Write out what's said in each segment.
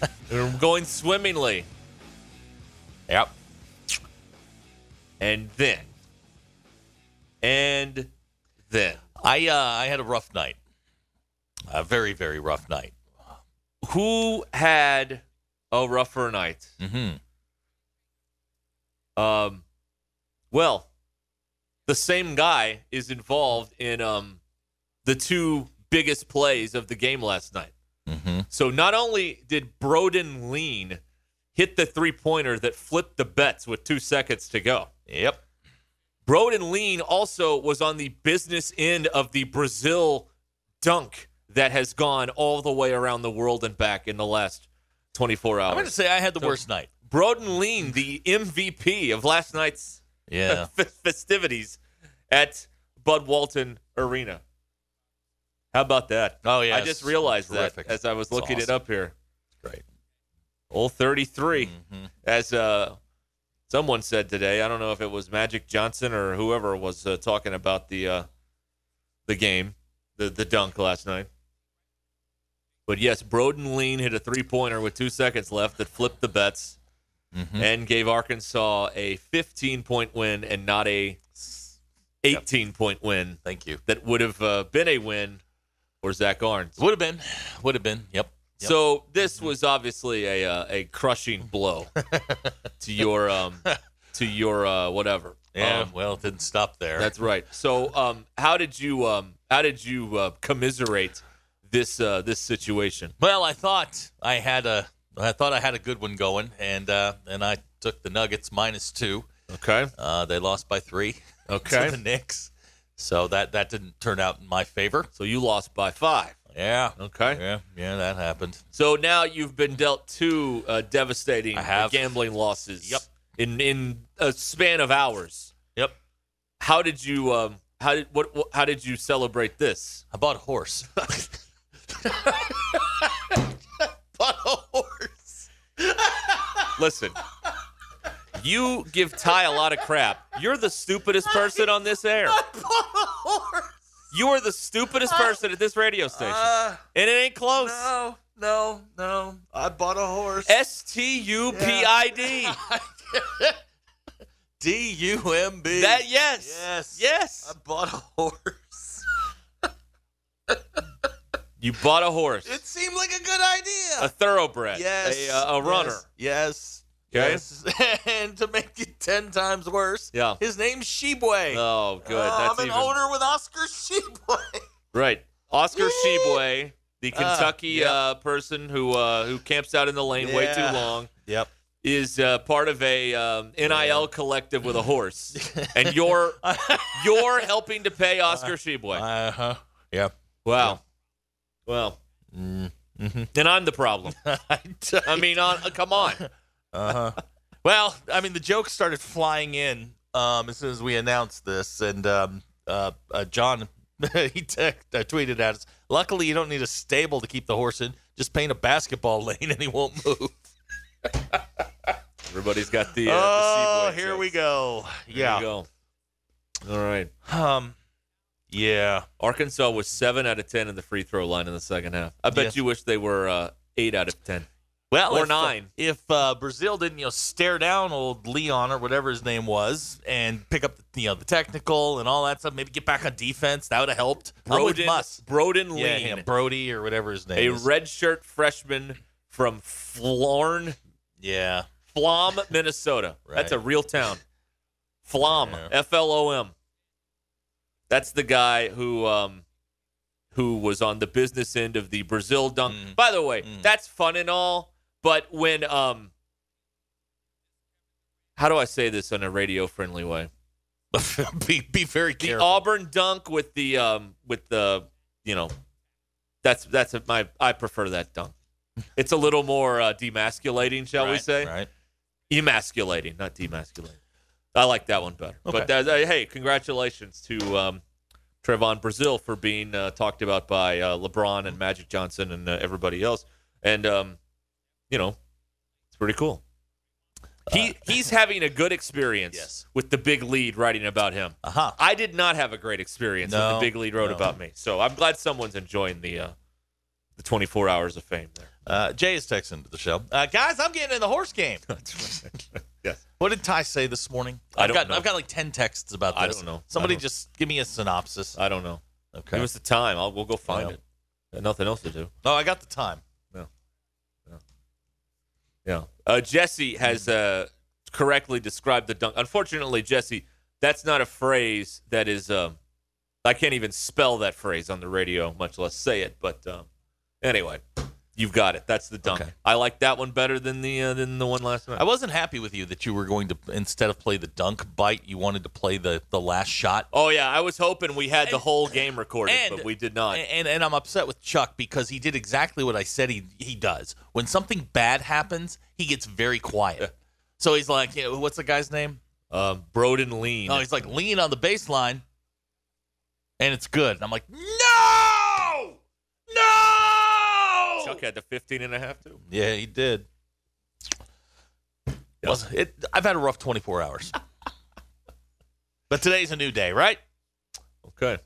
they were going swimmingly. Yep. And then. And then. I uh, I had a rough night. A very very rough night. Who had a rougher night? Mm-hmm. Um, well, the same guy is involved in um the two biggest plays of the game last night. Mm-hmm. So not only did Broden Lean hit the three pointer that flipped the bets with two seconds to go. Yep. Broden Lean also was on the business end of the Brazile dunk that has gone all the way around the world and back in the last 24 hours. I'm going to say I had the So- worst night. Broden Lean, the MVP of last night's Yeah. festivities at Bud Walton Arena. How about that? Oh, yeah, I just realized terrific. that as I was It's looking it up here. Great. Old 33, Mhm. as uh, someone said today. I don't know if it was Magic Johnson or whoever was uh, talking about the uh, the game, the the dunk last night. But yes, Broden Lean hit a three pointer with two seconds left that flipped the bets Mhm. and gave Arkansas a 15 point win and not a 18 point win Thank you. that would have uh, been a win for Zach Arns. Would have been. Would have been. Yep. Yep. So this was obviously a uh, a crushing blow to your um to your uh, whatever. yeah. Um, well, it didn't stop there. that's right. So um how did you um how did you uh, commiserate this uh, this situation? Well, I thought I had a I thought I had a good one going, and uh, and I took the Nuggets minus two. Okay. Uh, they lost by three Okay. to the Knicks, so that that didn't turn out in my favor. So you lost by five. Yeah. Okay. Yeah. Yeah, that happened. So now you've been dealt two uh, devastating gambling losses. Yep. In in a span of hours. Yep. How did you um how did what, what how did you celebrate this? I bought a horse. bought a horse. Listen. You give Ty a lot of crap. You're the stupidest person on this air. You are the stupidest person at this radio station. Uh, and it ain't close. no, no, no. I bought a horse. S T U P I D. D U M B. That yes. Yes. Yes. I bought a horse. You bought a horse. It seemed like a good idea. a thoroughbred. yes. A, uh, a runner. Yes. Okay. Yes. and to make it ten times worse, Yeah. his name's Tshiebwe. Oh, good. Oh, That's I'm an even owner with Oscar Tshiebwe. right. Oscar. Tshiebwe, the Uh, Kentucky yep. uh, person who uh, who camps out in the lane way too long, Yep. is uh, part of a um, NIL collective with a horse, and you're you're helping to pay Oscar Tshiebwe. Uh huh. Yeah. Wow. Well, Mm-hmm. then I'm the problem. I mean, on, uh, come on. Uh huh. well, I mean, the jokes started flying in um, as soon as we announced this, and um, uh, uh, John he text, uh, tweeted at us. Luckily, you don't need a stable to keep the horse in. Just paint a basketball lane, and he won't move. Everybody's got the. Uh, oh, the here jokes. we go. There yeah. you go. All right. Um. Yeah. Arkansas was seven out of ten in the free throw line in the second half. I bet Yes. you wish they were uh, eight out of ten. Well, Or if, uh, nine. if uh, Brazile didn't, you know, stare down old Leon or whatever his name was, and pick up, you know, the technical and all that stuff, maybe get back on defense, that would have helped. Broden. Broden Lean, Yeah, yeah, Brody or whatever his a name is. A redshirt freshman from Florn, yeah. Flom, Minnesota. That's a real town. Flom, Yeah. F L O M. That's the guy who um, who was on the business end of the Brazile dunk. Mm. By the way, Mm. that's fun and all, but when um, how do I say this in a radio friendly way? be be very careful. The. Auburn dunk with the um with the you know that's that's a, my I prefer that dunk. It's a little more uh, demasculating, shall we say? Right. Emasculating, not demasculating. I like that one better. But Okay. uh, uh, hey, congratulations to um, Trevon Brazile for being uh, talked about by uh, LeBron and Magic Johnson and uh, everybody else. And um, you know, it's pretty cool. He he's having a good experience Uh, Yes. with the big lead writing about him. Uh huh. I did not have a great experience with No, the big lead wrote no. about me. So I'm glad someone's enjoying the uh, the 24 hours of fame there. Uh, Jay is texting to the show. Uh, guys, I'm getting in the horse game. yes. What did Ty say this morning? I I've don't got know. I've got like ten texts about this. I don't know. Somebody don't- just give me a synopsis. I don't know. Okay. Give us the time. I'll, we'll go find it. Got nothing else to do. No, I got the time. Yeah. Uh, Jesse has uh, correctly described the dunk. Unfortunately, Jesse, that's not a phrase that is. Um, I can't even spell that phrase on the radio, much less say it. But um, anyway, you've got it. That's the dunk. Okay. I like that one better than the uh, than the one last night. I wasn't happy with you that you were going to instead of play the dunk bite, you wanted to play the the last shot. oh yeah, I was hoping we had the whole game recorded, and- but we did not. And and I'm upset with Chuck because he did exactly what I said he he does. When something bad happens, he gets very quiet. So he's like, you know, what's the guy's name? Um, Broden Lean. Oh, he's like lean on the baseline, and it's good. And I'm like, no, no. Chuck had the 15 and a half too. Yeah, he did. Was it? I've had a rough 24 hours, but today's a new day, right? Okay.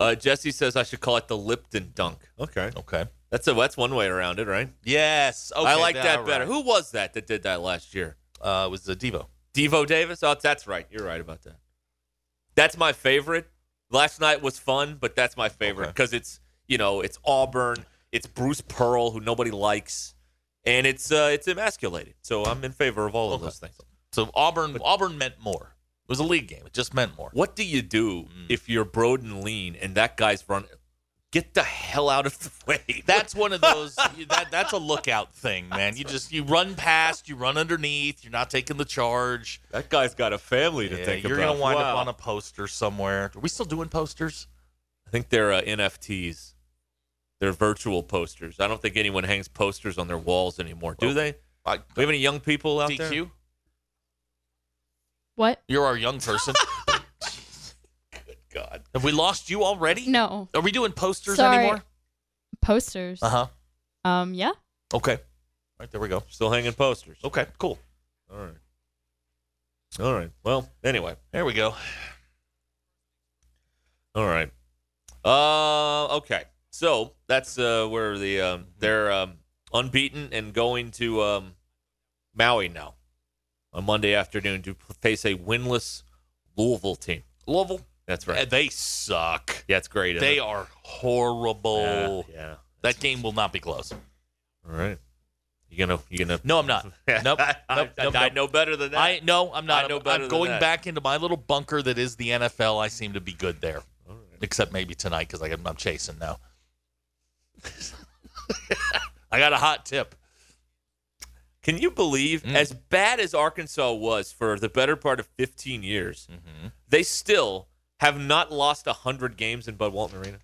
uh, Jesse says I should call it the Lipton dunk. Okay. Okay. That's a that's one way around it, right? Yes. Okay, I like that all better. right. Who was that that did that last year? Uh, it was the Devo. Devo Davis? Oh, that's right. You're right about that. That's my favorite. Last night was fun, but that's my favorite Okay. because it's you know it's Auburn, it's Bruce Pearl who nobody likes, and it's uh, it's emasculated. So I'm in favor of all of Okay. those things. So Auburn, Auburn meant more. It was a league game. It just meant more. What do you do Mm. if you're Broden Lean and that guy's run? Get the hell out of the way. That's one of those. that that's a lookout thing, man. You just you run past, you run underneath. You're not taking the charge. that guy's got a family to Yeah, think you're about. gonna wind up on a poster somewhere. Are we still doing posters? I think they're uh, NFTs. They're virtual posters. I don't think anyone hangs posters on their walls anymore. Do Well, they? I, Do we have any young people out there? DQ, What? you're our young person. Good God. Have we lost you already? No. Are we doing posters Sorry. anymore? Posters. Uh huh. Um, yeah. Okay. All right, there we go. Still hanging posters. Okay, cool. All right. All right. Well, anyway. There we go. All right. Uh, okay. So that's uh, where the um, they're um, unbeaten and going to um, Maui now on Monday afternoon to face a winless Louisville team. Louisville. That's right. They suck. Yeah, it's great. They it? are horrible. Yeah. yeah. That game will not be close. All right. You gonna you gonna No, I'm not. Nope. I, Nope, I, nope, I know better than that. I no, I'm not. I know I'm- better I'm going back into my little bunker that is the NFL. I seem to be good there, right. except maybe tonight because I'm chasing now. I got a hot tip. Can you believe, Mm. as bad as Arkansas was for the better part of 15 years, Mm-hmm. they still have not lost 100 games in Bud Walton Arena?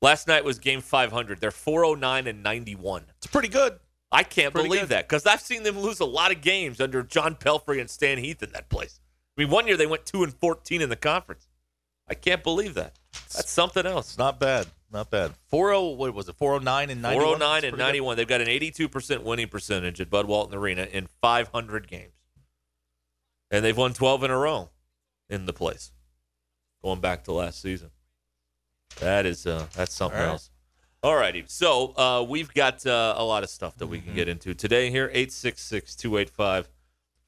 Last night was game 500. They're 409 and 91. It's pretty good. I can't Pretty believe good. that because I've seen them lose a lot of games under John Pelphrey and Stan Heath in that place. I mean, one year they went 2 and 14 in the conference. I can't believe that. That's something else. It's not bad. Not bad. 40, what was it? 409 and 91? 409 and pretty good. 91. They've got an 82% winning percentage at Bud Walton Arena in 500 games. And they've won 12 in a row in the place, going back to last season. That is uh, that's something All right. else. All righty. So uh, we've got uh, a lot of stuff that we Mm-hmm. can get into today here. 866 285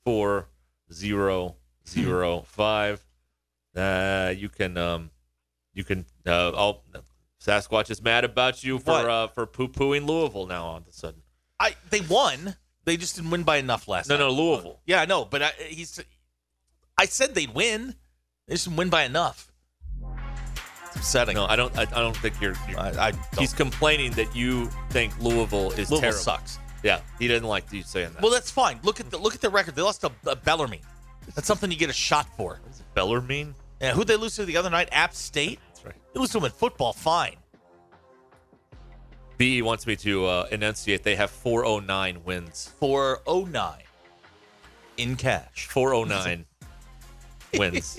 4005. Uh, you can um, you can uh, oh, Sasquatch is mad about you for What? uh, for poo pooing Louisville now all of a sudden. I they won. They just didn't win by enough last No, night. no, no, Louisville. Yeah, I know, but I, he's. I said they'd win. They just didn't win by enough. It's upsetting. No, I don't. I, I don't think you're. you're I, I he's complaining that you think Louisville is Louisville terrible. sucks. Yeah, he doesn't like you saying that. Well, that's fine. Look at the look at the record. They lost to uh, Bellarmine. That's something you get a shot for. Bellarmine. Yeah, who'd they lose to the other night? App State. That's right. They lose to them in football. Fine. B wants me to uh, enunciate. They have 409 wins. 409 in cash. 409 wins.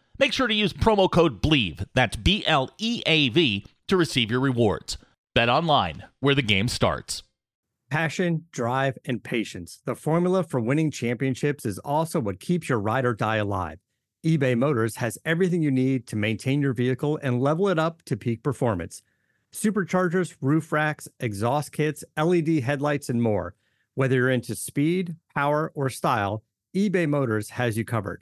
Make sure to use promo code BLEAV, that's B L E A V, to receive your rewards. Bet online, where the game starts. Passion, drive, and patience. The formula for winning championships is also what keeps your ride or die alive. eBay Motors has everything you need to maintain your vehicle and level it up to peak performance. Superchargers, roof racks, exhaust kits, LED headlights, and more. Whether you're into speed, power, or style, eBay Motors has you covered.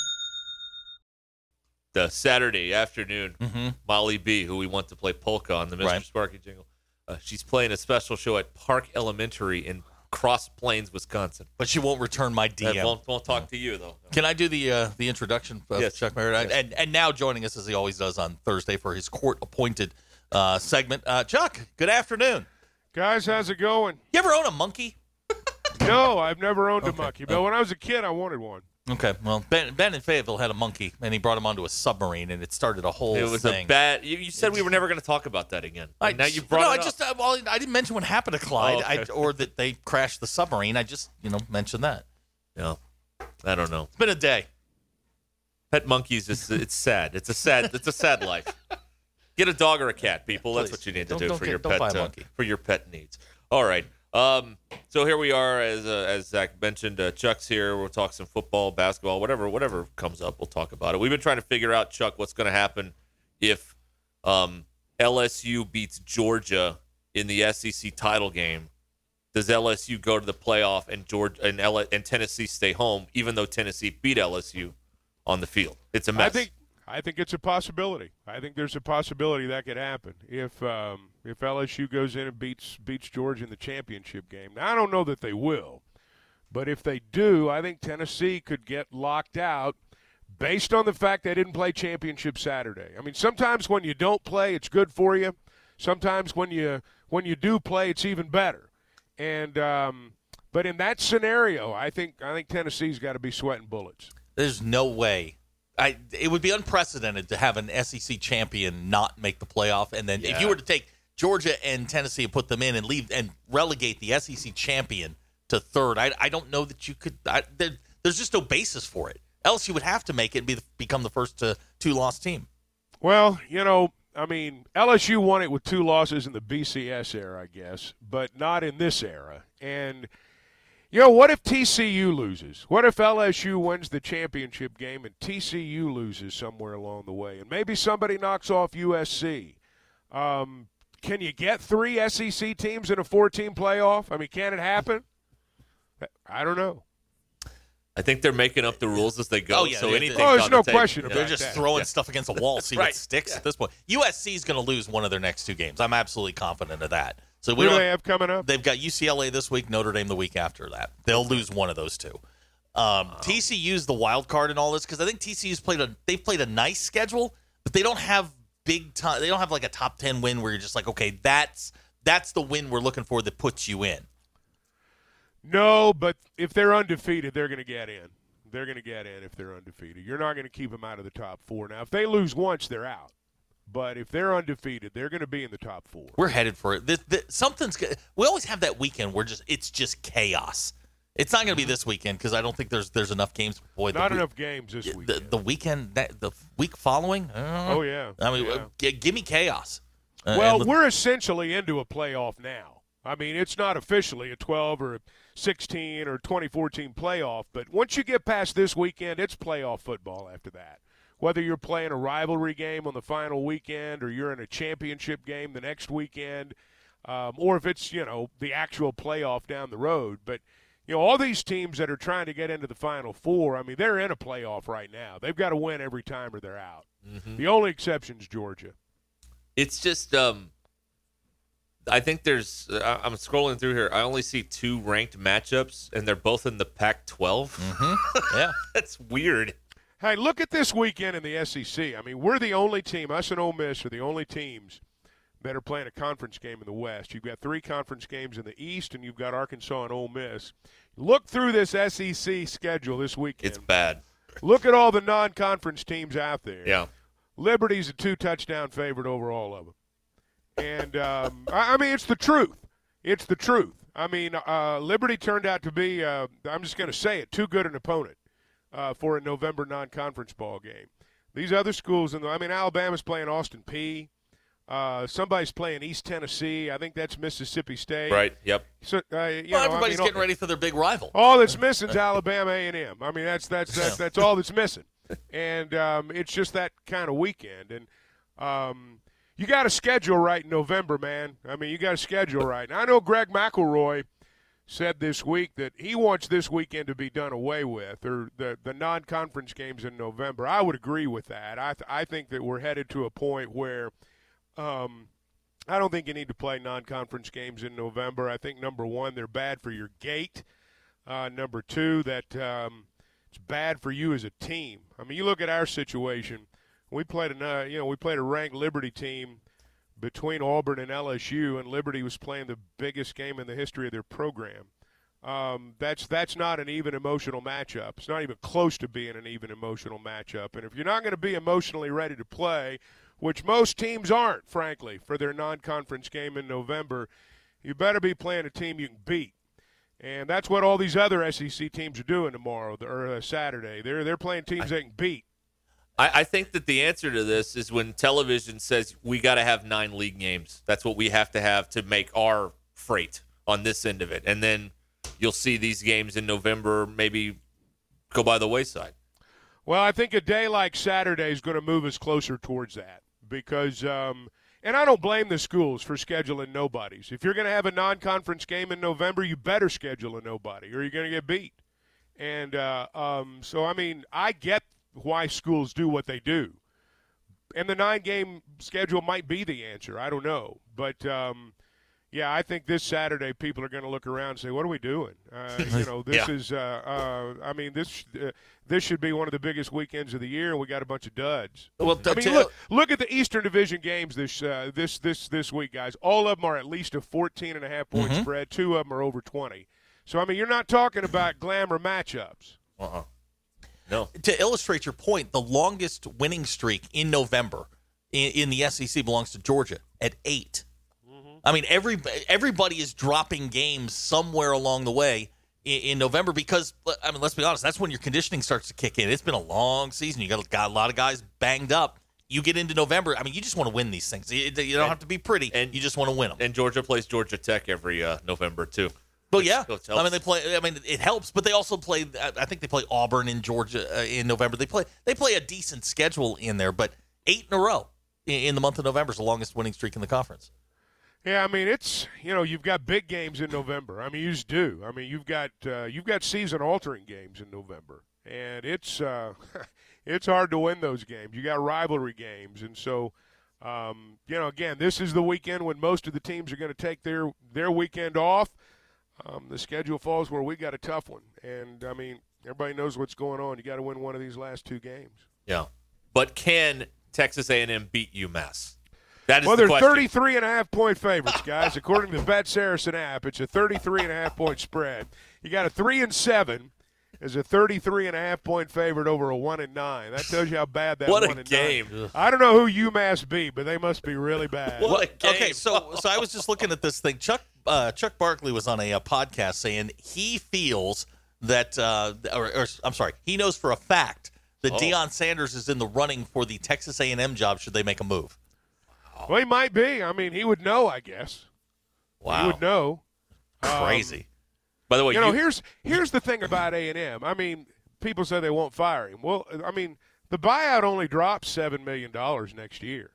The Saturday afternoon, Mm-hmm. Molly B, who we want to play polka on the Mr. Right. Sparky jingle, uh, she's playing a special show at Park Elementary in Cross Plains, Wisconsin. But she won't return my That DM. won't, won't talk to you though. Can I do the uh, the introduction of Yes. Chuck Barrett? And and now joining us as he always does on Thursday for his court appointed uh, segment. Uh, Chuck, good afternoon. Guys, how's it going? You ever own a monkey? No, I've never owned a monkey, but when I was a kid, I wanted one. Okay, well Ben Ben in Fayetteville had a monkey, and he brought him onto a submarine, and it started a whole It was thing. a bad. You, you said we were never going to talk about that again. And now you brought no, it I up. just uh, well, I didn't mention what happened to Clyde, Oh, okay. I, or that they crashed the submarine. I just you know mentioned that. Yeah, I don't know. It's been a day. Pet monkeys is it's sad. It's a sad. It's a sad life. Get a dog or a cat, people. That's what you need to Don't- do don't for get- your pet uh, monkey. for your pet needs. All right. Um, so here we are, as uh, as Zach mentioned, uh, Chuck's here. We'll talk some football, basketball, whatever whatever comes up. We'll talk about it. We've been trying to figure out, Chuck, what's going to happen if um, LSU beats Georgia in the SEC title game. Does LSU go to the playoff and Georgia and, L- and Tennessee stay home, even though Tennessee beat LSU on the field? It's a mess. I think I think it's a possibility. I think there's a possibility that could happen if um, if LSU goes in and beats beats Georgia in the championship game. Now I don't know that they will, but if they do, I think Tennessee could get locked out based on the fact they didn't play championship Saturday. I mean, sometimes when you don't play, it's good for you. Sometimes when you when you do play, it's even better. And um, but in that scenario, I think I think Tennessee's got to be sweating bullets. There's no way. I it would be unprecedented to have an SEC champion not make the playoff, and then if you were to take Georgia and Tennessee and put them in and leave and relegate the SEC champion to third, I, I don't know that you could. I, there, there's just no basis for it. Else, you would have to make it be the, become the first uh, two loss team. Well, you know, I mean, LSU won it with two losses in the BCS era, I guess, but not in this era. And, you know, what if TCU loses? What if LSU wins the championship game and TCU loses somewhere along the way? And maybe somebody knocks off USC. Um, can you get three SEC teams in a four team playoff? I mean, can it happen? I don't know. I think they're making up the rules as they go. Oh, yeah, so anything. Oh, there's no question They're just that. throwing Yeah. stuff against the wall, see Right. what sticks at this point. USC is going to lose one of their next two games. I'm absolutely confident of that. So we Who do they have coming up? They've got UCLA this week, Notre Dame the week after that. They'll lose one of those two. Um, TCU's the wild card in all this because I think TCU's played a they've played a nice schedule, but they don't have big time. They don't have like a top ten win where you're just like, okay, that's that's the win we're looking for that puts you in. No, but if they're undefeated, they're going to get in. They're going to get in if they're undefeated. You're not going to keep them out of the top four. Now, if they lose once, they're out. But if they're undefeated, they're going to be in the top four. We're headed for it. This, this, something's. We always have that weekend where just it's just chaos. It's not going to be this weekend because I don't think there's there's enough games. Boy, Not week- enough games this week. The, the weekend that the week following. Know. Oh, yeah. I mean, Yeah. uh, g- give me chaos. Uh, well, we're essentially into a playoff now. I mean, it's not officially a 12 or a 16 or 2014 playoff, but once you get past this weekend, it's playoff football after that. Whether you're playing a rivalry game on the final weekend or you're in a championship game the next weekend, um, or if it's, you know, the actual playoff down the road. But, you know, all these teams that are trying to get into the final four, I mean, they're in a playoff right now. They've got to win every time or they're out. The only exception is Georgia. It's just, um, I think there's. I- I'm scrolling through here. I only see two ranked matchups, and they're both in the Pac-12. Mm-hmm. yeah, that's weird. Hey, look at this weekend in the SEC. I mean, we're the only team, us and Ole Miss are the only teams that are playing a conference game in the West. You've got three conference games in the East, and you've got Arkansas and Ole Miss. Look through this SEC schedule this weekend. It's bad. Look at all the non-conference teams out there. Yeah. Liberty's a two-touchdown favorite over all of them. And, um, I I mean, it's the truth. It's the truth. I mean, uh, Liberty turned out to be, uh, I'm just going to say it, too good an opponent. uh, for a November non-conference ball game. These other schools, in the, I mean, Alabama's playing Austin Peay. Uh, somebody's playing East Tennessee. I think that's Mississippi State. Right. Yep. So, uh, you well, know, everybody's I mean, getting ready for their big rival. All that's missing is Alabama A and M. I mean, that's that's that's, that's all that's missing, and um, it's just that kind of weekend. And um, you got to schedule right in November, man. I mean, you got to schedule right. And I know Greg McElroy said this week that he wants this weekend to be done away with, or the the non-conference games in November. I would agree with that. I th- I think that we're headed to a point where. Um, I don't think you need to play non-conference games in November. I think number one, they're bad for your gait. Uh, number two, that um, it's bad for you as a team. I mean, you look at our situation. We played a you know we played a ranked Liberty team between Auburn and LSU, and Liberty was playing the biggest game in the history of their program. Um, that's that's not an even emotional matchup. It's not even close to being an even emotional matchup. And if you're not going to be emotionally ready to play, which most teams aren't, frankly, for their non-conference game in November, you better be playing a team you can beat. And that's what all these other SEC teams are doing tomorrow or uh, Saturday. They're they're playing teams they can beat. I, I think that the answer to this is when television says we got to have nine league games. That's what we have to have to make our freight on this end of it, and then you'll see these games in November maybe go by the wayside. Well, I think a day like Saturday is going to move us closer towards that because, um, and I don't blame the schools for scheduling nobodies. If you're going to have a non-conference game in November, you better schedule a nobody, or you're going to get beat. And uh, um, so, I mean, I get why schools do what they do, and the nine-game schedule might be the answer. I don't know, but. Um, yeah, I think this Saturday people are going to look around and say, "What are we doing?" Uh, you know, this Yeah. is. Uh, uh, I mean, this uh, this should be one of the biggest weekends of the year, we got a bunch of duds. Well, I mean, look, look at the Eastern Division games this uh, this this this week, guys. All of them are at least a 14 and a half point Mhm. spread. Two of them are over 20. So I mean, you're not talking about glamour matchups. Uh-uh. No. To illustrate your point, the longest winning streak in November in, in the SEC belongs to Georgia at 8 I mean, every everybody is dropping games somewhere along the way in, in November because I mean, let's be honest, that's when your conditioning starts to kick in. It's been a long season. You got, got a lot of guys banged up. You get into November. I mean, you just want to win these things. You, you don't have to be pretty. And you just want to win them. And Georgia plays Georgia Tech every uh, November too. Well, yeah. I mean, they play. I mean, it helps, but they also play. I I think they play Auburn in Georgia uh, in November. They play. They play a decent schedule in there, but eight in a row in, in the month of November is the longest winning streak in the conference. Yeah, I mean it's you know you've got big games in November. I mean you just do. I mean you've got uh, you've got season altering games in November, and it's uh, it's hard to win those games. You got rivalry games, and so um, you know again this is the weekend when most of the teams are going to take their their weekend off. Um, the schedule falls where we got a tough one, and I mean everybody knows what's going on. You got to win one of these last two games. Yeah. But can Texas A&M beat UMass? That is well, the they're question. 33 and a half point favorites, guys. According to the Bet Saracen app, it's a 33 and a half point spread. You got a 3 and 7 as a 33 and a half point favorite over a 1 and 9. That tells you how bad that What a 1 and game. 9. I don't know who UMass beat, but they must be really bad. Well, okay, so so I was just looking at this thing. Chuck uh, Chuck Barkley was on a, uh podcast saying he feels that, uh, or, or I'm sorry, he knows for a fact that Oh. Deion Sanders is in the running for the Texas A&M job. Should they make a move? Well, he might be. I mean, he would know, I guess. Wow. He would know. Um, Crazy. By the way, you know, you- here's here's the thing about A and M. I mean, people say they won't fire him. Well, I mean, the buyout only drops seven million dollars next year,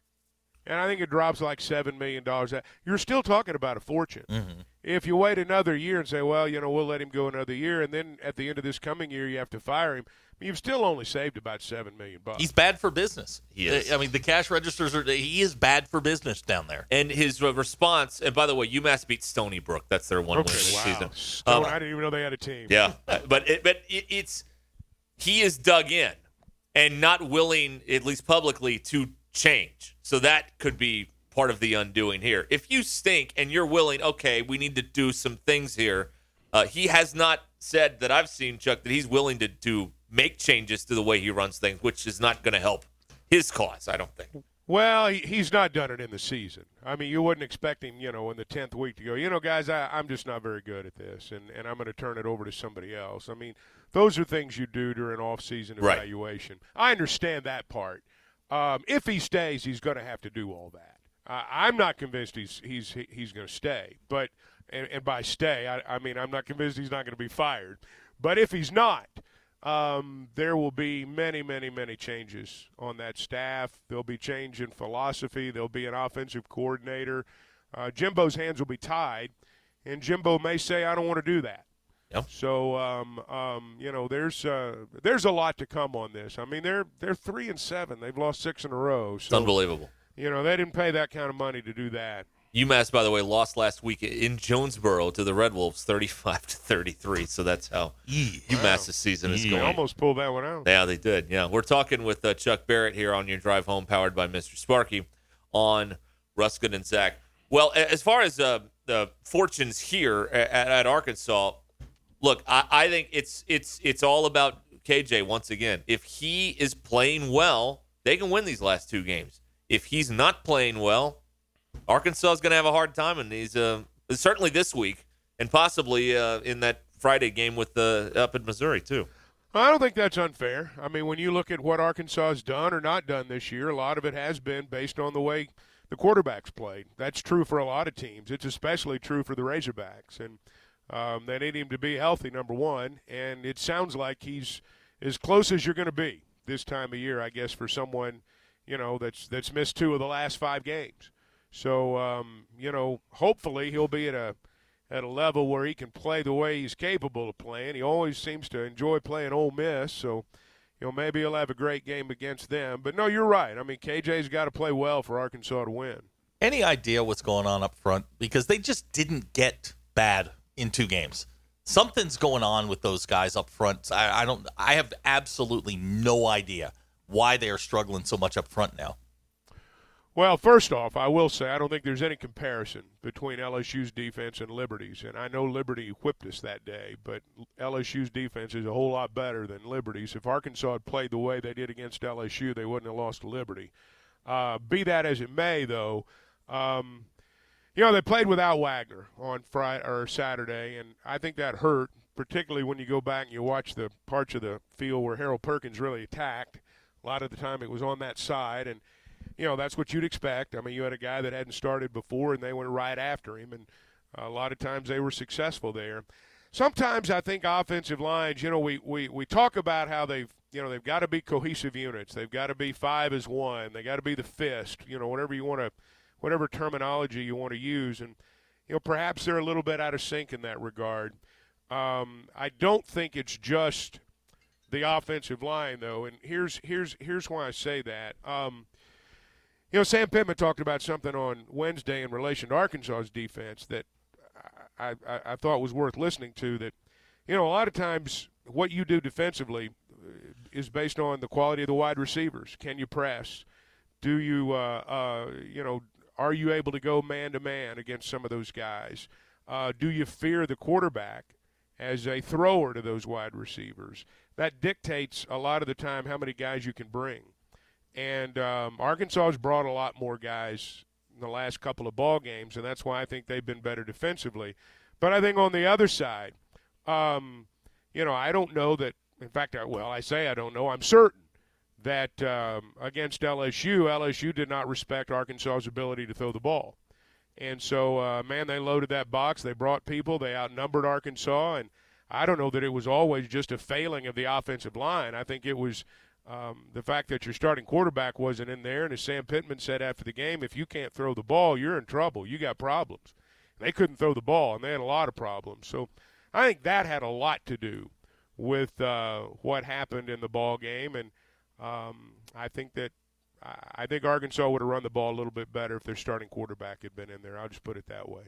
and I think it drops like seven million dollars. You're still talking about a fortune. Mm-hmm. If you wait another year and say, well, you know, we'll let him go another year, and then at the end of this coming year you have to fire him, you've still only saved about seven million bucks. He's bad for business. He is. I mean, the cash registers are. He is bad for business down there. And his uh, response, and by the way, UMass beat Stony Brook. That's their one okay, win this wow. season. Stone, Um, I didn't even know they had a team. Yeah, uh, but it, but it, it's he is dug in and not willing, at least publicly, to change. So that could be part of the undoing here. If you stink and you're willing, okay, we need to do some things here. Uh, he has not said that I've seen Chuck that he's willing to to make changes to the way he runs things, which is not going to help his cause. I don't think. Well, he's not done it in the season. I mean, you wouldn't expect him, you know, in the tenth week to go. You know, guys, I, I'm just not very good at this, and, and I'm going to turn it over to somebody else. I mean, Those are things you do during off-season Right. evaluation. I understand that part. Um, if he stays, he's going to have to do all that. Uh, I'm not convinced he's he's he's going to stay, but and, and by stay, I, I mean I'm not convinced he's not going to be fired. But if he's not, um, there will be many, many, many changes on that staff. There'll be change in philosophy. There'll be an offensive coordinator. Uh, Jimbo's hands will be tied, and Jimbo may say, "I don't want to do that." Yep. So, um, um, you know, there's uh, there's a lot to come on this. I mean, they're they're three and seven. They've lost six in a row. It's So, unbelievable. You know, they didn't pay that kind of money to do that. UMass, by the way, lost last week in Jonesboro to the Red Wolves, thirty-five to thirty-three. So that's how UMass's season is going. almost pulled that one out. Yeah, they did. Yeah, we're talking with uh, Chuck Barrett here on your drive home, powered by Mr. Sparky, on Ruskin and Zach. Well, as far as uh, the fortunes here at, at Arkansas, look, I, I think it's it's it's all about KJ once again. If he is playing well, they can win these last two games. If he's not playing well, Arkansas is going to have a hard time, and he's uh, certainly this week, and possibly uh, in that Friday game with the up in Missouri too. I don't think that's unfair. I mean, when you look at what Arkansas has done or not done this year, a lot of it has been based on the way the quarterbacks played. That's true for a lot of teams. It's especially true for the Razorbacks, and um, they need him to be healthy, number one. And it sounds like he's as close as you're going to be this time of year, I guess, for someone you know that's that's missed two of the last five games. So um, you know, hopefully he'll be at a at a level where he can play the way he's capable of playing. He always seems to enjoy playing Ole Miss, so you know maybe he'll have a great game against them. But no, you're right. I mean, KJ's got to play well for Arkansas to win. Any idea what's going on up front? Because they just didn't get bad in two games. Something's going on with those guys up front. I, I don't. I have absolutely no idea why they are struggling so much up front now. Well, first off, I will say I don't think there's any comparison between LSU's defense and Liberty's. And I know Liberty whipped us that day, but LSU's defense is a whole lot better than Liberty's. If Arkansas had played the way they did against LSU, they wouldn't have lost to Liberty. Uh, be that as it may, though, um, you know they played without Wagner on Friday or Saturday, and I think that hurt, particularly when you go back and you watch the parts of the field where Harold Perkins really attacked. A lot of the time, it was on that side, and you know that's what you'd expect. I mean, you had a guy that hadn't started before, and they went right after him, and a lot of times they were successful there. Sometimes I think offensive lines, you know, we, we, we talk about how they've you know they've got to be cohesive units. They've got to be five as one. They got to be the fist. You know, whatever you want to, whatever terminology you want to use, and you know perhaps they're a little bit out of sync in that regard. Um, I don't think it's just the offensive line though, and here's here's here's why I say that. Um, you know, Sam Pittman talked about something on Wednesday in relation to Arkansas's defense that I, I, I thought was worth listening to. That you know, a lot of times what you do defensively uh, is based on the quality of the wide receivers. Can you press? Do you uh, uh, you know are you able to go man to man against some of those guys? Uh, do you fear the quarterback as a thrower to those wide receivers? That dictates a lot of the time how many guys you can bring. And um, Arkansas has brought a lot more guys in the last couple of ball games, and that's why I think they've been better defensively. But I think on the other side, um, you know, I don't know that. In fact, I, well, I say I don't know. I'm certain that um, against LSU, LSU did not respect Arkansas's ability to throw the ball. And so, uh, man, they loaded that box. They brought people. They outnumbered Arkansas. And I don't know that it was always just a failing of the offensive line. I think it was um, the fact that your starting quarterback wasn't in there. And as Sam Pittman said after the game, if you can't throw the ball, you're in trouble. You got problems. They couldn't throw the ball, and they had a lot of problems. So I think that had a lot to do with uh, what happened in the ball game. And um, I think that I think Arkansas would have run the ball a little bit better if their starting quarterback had been in there. I'll just put it that way.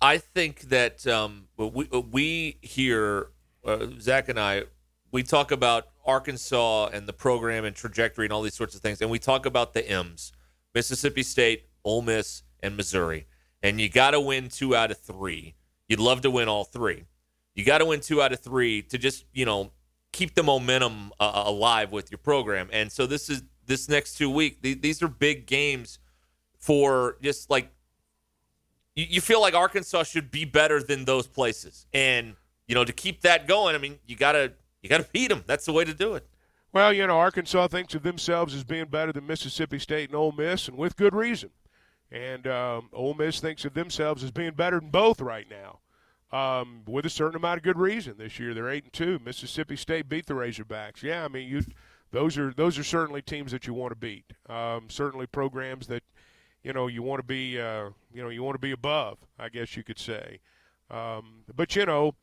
I think that um, we we here, uh, Zach and I, we talk about Arkansas and the program and trajectory and all these sorts of things, and we talk about the M's: Mississippi State, Ole Miss, and Missouri. And you got to win two out of three. You'd love to win all three. You got to win two out of three to just you know keep the momentum uh, alive with your program. And so this is this next two week. Th- these are big games for just like you, you feel like Arkansas should be better than those places. And, you know, to keep that going, I mean, you got to You got to beat them. That's the way to do it. Well, you know, Arkansas thinks of themselves as being better than Mississippi State and Ole Miss, and with good reason. And um, Ole Miss thinks of themselves as being better than both right now, um, with a certain amount of good reason. This year they're eight and two. Mississippi State beat the Razorbacks. Yeah, I mean, you those are those are certainly teams that you want to beat. Um, certainly programs that you know you want to be uh, you know you want to be above. I guess you could say. Um, but you know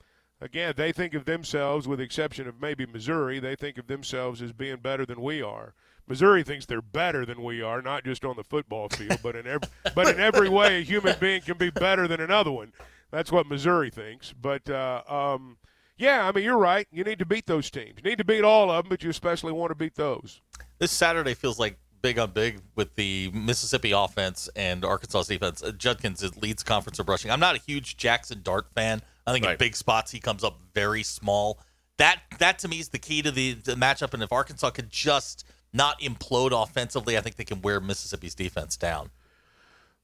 again, they think of themselves, with the exception of maybe Missouri, they think of themselves as being better than we are. Missouri thinks they're better than we are, not just on the football field, but in every but in every way, a human being can be better than another one. That's what Missouri thinks. But uh, um, yeah, I mean, you're right. You need to beat those teams. You need to beat all of them, but you especially want to beat those. This Saturday feels like big on big with the Mississippi offense and Arkansas defense. Uh, Judkins is leads conference of rushing. I'm not a huge Jackson Dart fan. I think right. in big spots he comes up very small. That that to me is the key to the, the matchup. And if Arkansas could just not implode offensively, I think they can wear Mississippi's defense down.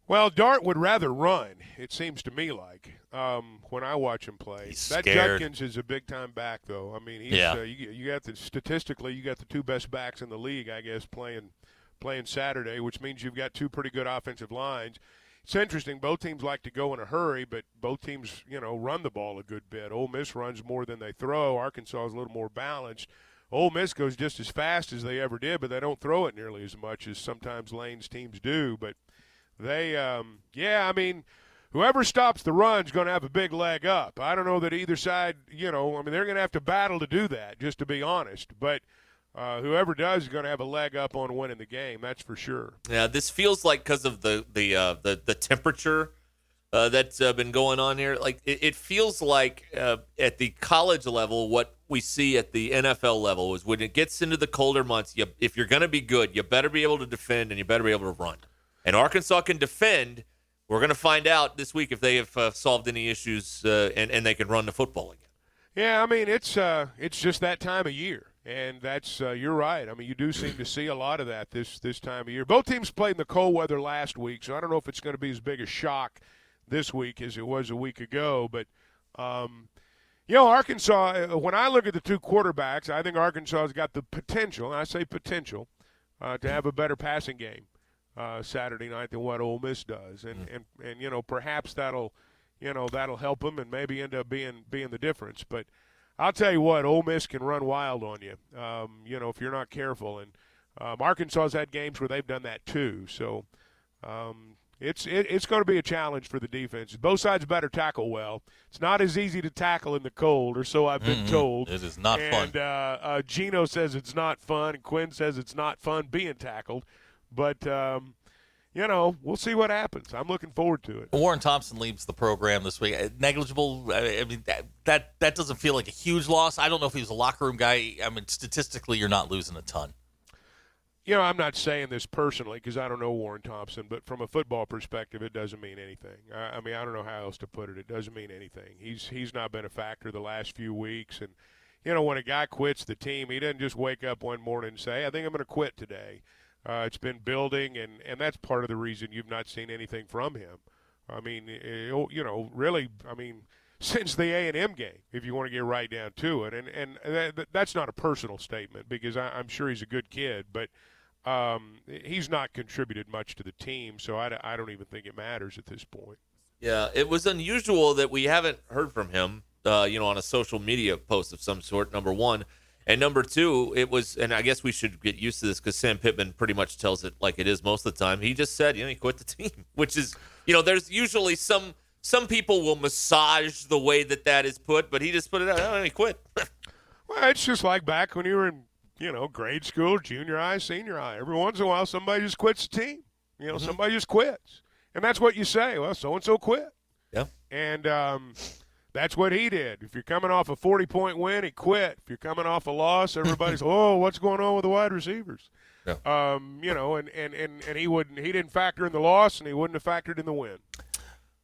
Well, Dart would rather run. It seems to me like um, when I watch him play. He's that scared. Judkins is a big time back, though. I mean, he's, yeah. Uh, you, you got the statistically, you got the two best backs in the league, I guess, playing playing Saturday, which means you've got two pretty good offensive lines. It's interesting. Both teams like to go in a hurry, but both teams, you know, run the ball a good bit. Ole Miss runs more than they throw. Arkansas is a little more balanced. Ole Miss goes just as fast as they ever did, but they don't throw it nearly as much as sometimes Lane's teams do. But they, um, yeah, I mean, whoever stops the run is going to have a big leg up. I don't know that either side, you know, I mean, they're going to have to battle to do that, just to be honest. But – uh, whoever does is going to have a leg up on winning the game. That's for sure. Yeah, this feels like because of the the uh, the the temperature uh, that's uh, been going on here. Like it, it feels like uh, at the college level, what we see at the NFL level is when it gets into the colder months. You, if you're going to be good, you better be able to defend and you better be able to run. And Arkansas can defend. We're going to find out this week if they have uh, solved any issues and and they can run the football again. Yeah, I mean it's uh, it's just that time of year and that's uh, you're right. I mean, you do seem to see a lot of that this this time of year. Both teams played in the cold weather last week, so I don't know if it's going to be as big a shock this week as it was a week ago. But um, you know, Arkansas. Uh, when I look at the two quarterbacks, I think Arkansas has got the potential. I say potential uh, to have a better passing game uh, Saturday night than what Ole Miss does, and mm. and and you know perhaps that'll you know that'll help them and maybe end up being being the difference, but. I'll tell you what, Ole Miss can run wild on you. Um, you know, if you're not careful, and um, Arkansas's had games where they've done that too. So um, it's it, it's going to be a challenge for the defense. Both sides better tackle well. It's not as easy to tackle in the cold, or so I've been mm-hmm. told. It is not and, fun. And uh, uh, Gino says it's not fun, and Quinn says it's not fun being tackled. But um, you know, we'll see what happens. I'm looking forward to it. Warren Thompson leaves the program this week. Uh, negligible. I mean, that, that that doesn't feel like a huge loss. I don't know if he was a locker room guy. I mean, statistically, you're not losing a ton. You know, I'm not saying this personally because I don't know Warren Thompson, but from a football perspective, it doesn't mean anything. I, I mean, I don't know how else to put it. It doesn't mean anything. He's he's not been a factor the last few weeks, and you know, when a guy quits the team, he doesn't just wake up one morning and say, "I think I'm going to quit today." Uh, it's been building, and, and that's part of the reason you've not seen anything from him. I mean, it, oh, you know, really, I mean, since the A and M game, if you want to get right down to it, and and that, that's not a personal statement because I, am sure he's a good kid, but um, he's not contributed much to the team, so I, I don't even think it matters at this point. Yeah, it was unusual that we haven't heard from him, uh, you know, on a social media post of some sort. Number one. And number two, it was, and I guess we should get used to this because Sam Pittman pretty much tells it like it is most of the time. He just said, you know, he quit the team, which is, you know, there's usually some some people will massage the way that that is put, but he just put it out. Oh, he quit. well, it's just like back when you were in, you know, grade school, junior high, senior high. Every once in a while, somebody just quits the team. You know, mm-hmm. somebody just quits, and that's what you say. Well, so and so quit. Yeah. And um, that's what he did. If you're coming off a 40 point win, he quit. If you're coming off a loss, everybody's, oh, what's going on with the wide receivers? Yeah. Um, you know, and, and, and, and he wouldn't he didn't factor in the loss, and he wouldn't have factored in the win.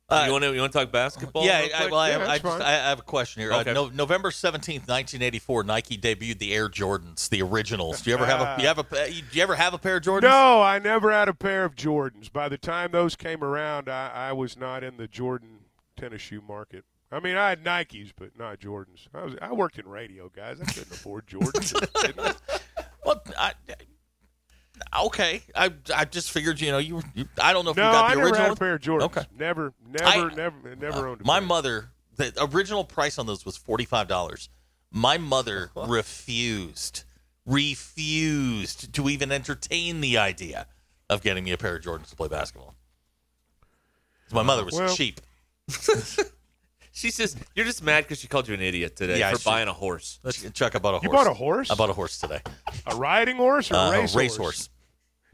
Uh, you want to you want to talk basketball? Yeah, I, well, I, I, just, I, have a question here. Okay. Uh, no, November seventeenth, nineteen eighty four, Nike debuted the Air Jordans, the originals. Do you ever have a you have a do you ever have a pair of Jordans? No, I never had a pair of Jordans. By the time those came around, I, I was not in the Jordan tennis shoe market. I mean, I had Nikes, but not Jordans. I was I worked in radio, guys. I couldn't afford Jordans. Well, I, okay. I I just figured, you know, you, you I don't know if no, you got I the never original. had a pair of Jordans. Okay. Never, never, I- never, never uh, owned a My pair. mother, the original price on those was forty five dollars. My mother uh-huh. refused, refused to even entertain the idea of getting me a pair of Jordans to play basketball. My mother was Well- cheap. She's just you're just mad because she called you an idiot today Yeah, for she- buying a horse. Let's Chuck. I bought a horse. You bought a horse? I bought a horse today. A riding horse or Uh, a race racehorse.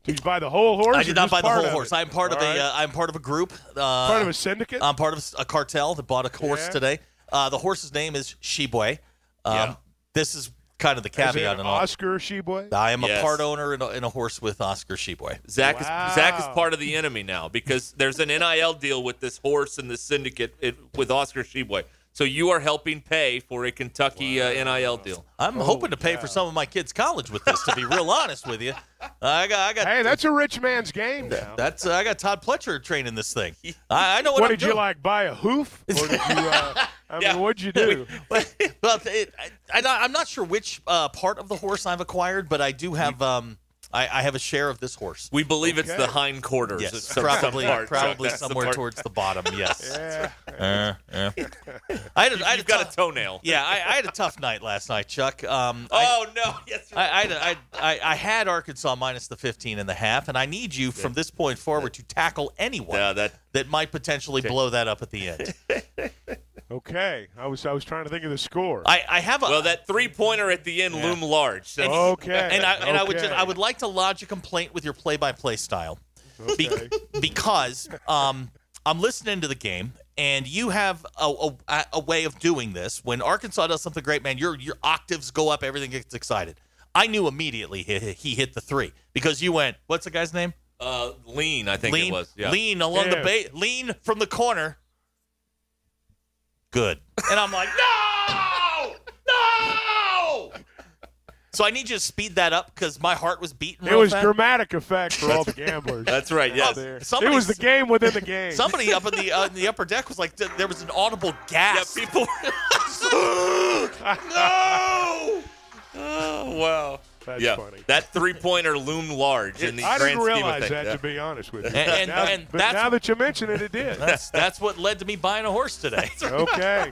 Did you buy the whole horse? I or did not just buy the part whole of horse. it? I'm part of All a. right. Uh, I'm part of a group. Uh, part of a syndicate. I'm part of a cartel that bought a horse Yeah. today. Uh, the horse's name is Tshiebwe. Um, Yeah. This is kind of the Is it caveat. an. Oscar Tshiebwe. I am Yes. a part owner in a, in a horse with Oscar Tshiebwe. Zach Wow. is Zach is part of the enemy now because there's an NIL deal with this horse and this syndicate it, with Oscar Tshiebwe. So you are helping pay for a Kentucky uh, NIL deal. I'm hoping to pay for some of my kids' college with this. To be real honest with you, I got I got Hey, that's a rich man's game now. that's uh, I got Todd Pletcher training this thing. I, I know what, what I'm did you like? Buy a hoof, or did you? Uh, I Yeah. mean, what'd you do? well, it, I, I, I'm not sure which uh, part of the horse I've acquired, but I do have um, I, I have a share of this horse. We believe it's the hind quarters. Yes, It's some- probably some part. probably That's the somewhere part. towards the bottom. Yes. Yeah. Uh, yeah. I had, a- I had You've a got tough- a toenail. Yeah, I, I had a tough night last night, Chuck. Um, I- Oh no! Yes. I, I, I, I, I had Arkansas minus the 15 and a half, and I need you from this point forward to tackle anyone Yeah, that that might potentially blow that up at the end. Okay, I was I was trying to think of the score. I, I have a well, that three pointer at the end loom large. So okay, and I and I would just. I would like to lodge a complaint with your play-by-play style, Be- because um I'm listening to the game and you have a, a, a way of doing this. When Arkansas does something great, man, your your octaves go up, everything gets excited. I knew immediately he, he hit the three because you went. What's the guy's name? uh, lean, I think lean, it was. Yeah. lean along the Yeah. lean from the corner. Good. And I'm like, no, no. So I need you to speed that up because my heart was beating. it real was fast. dramatic effect for all the gamblers. That's right. Yes. there. It was the game within the game. Somebody up in the uh, in the upper deck was like, th- there was an audible Yeah, gasp. people. no. Oh wow. That's yeah, funny. that three pointer loomed large in the I grand didn't of realize that, Yeah. to be honest with you. And- and- now, and but now that you mention it, it did. That's that's what led to me buying a horse today. okay.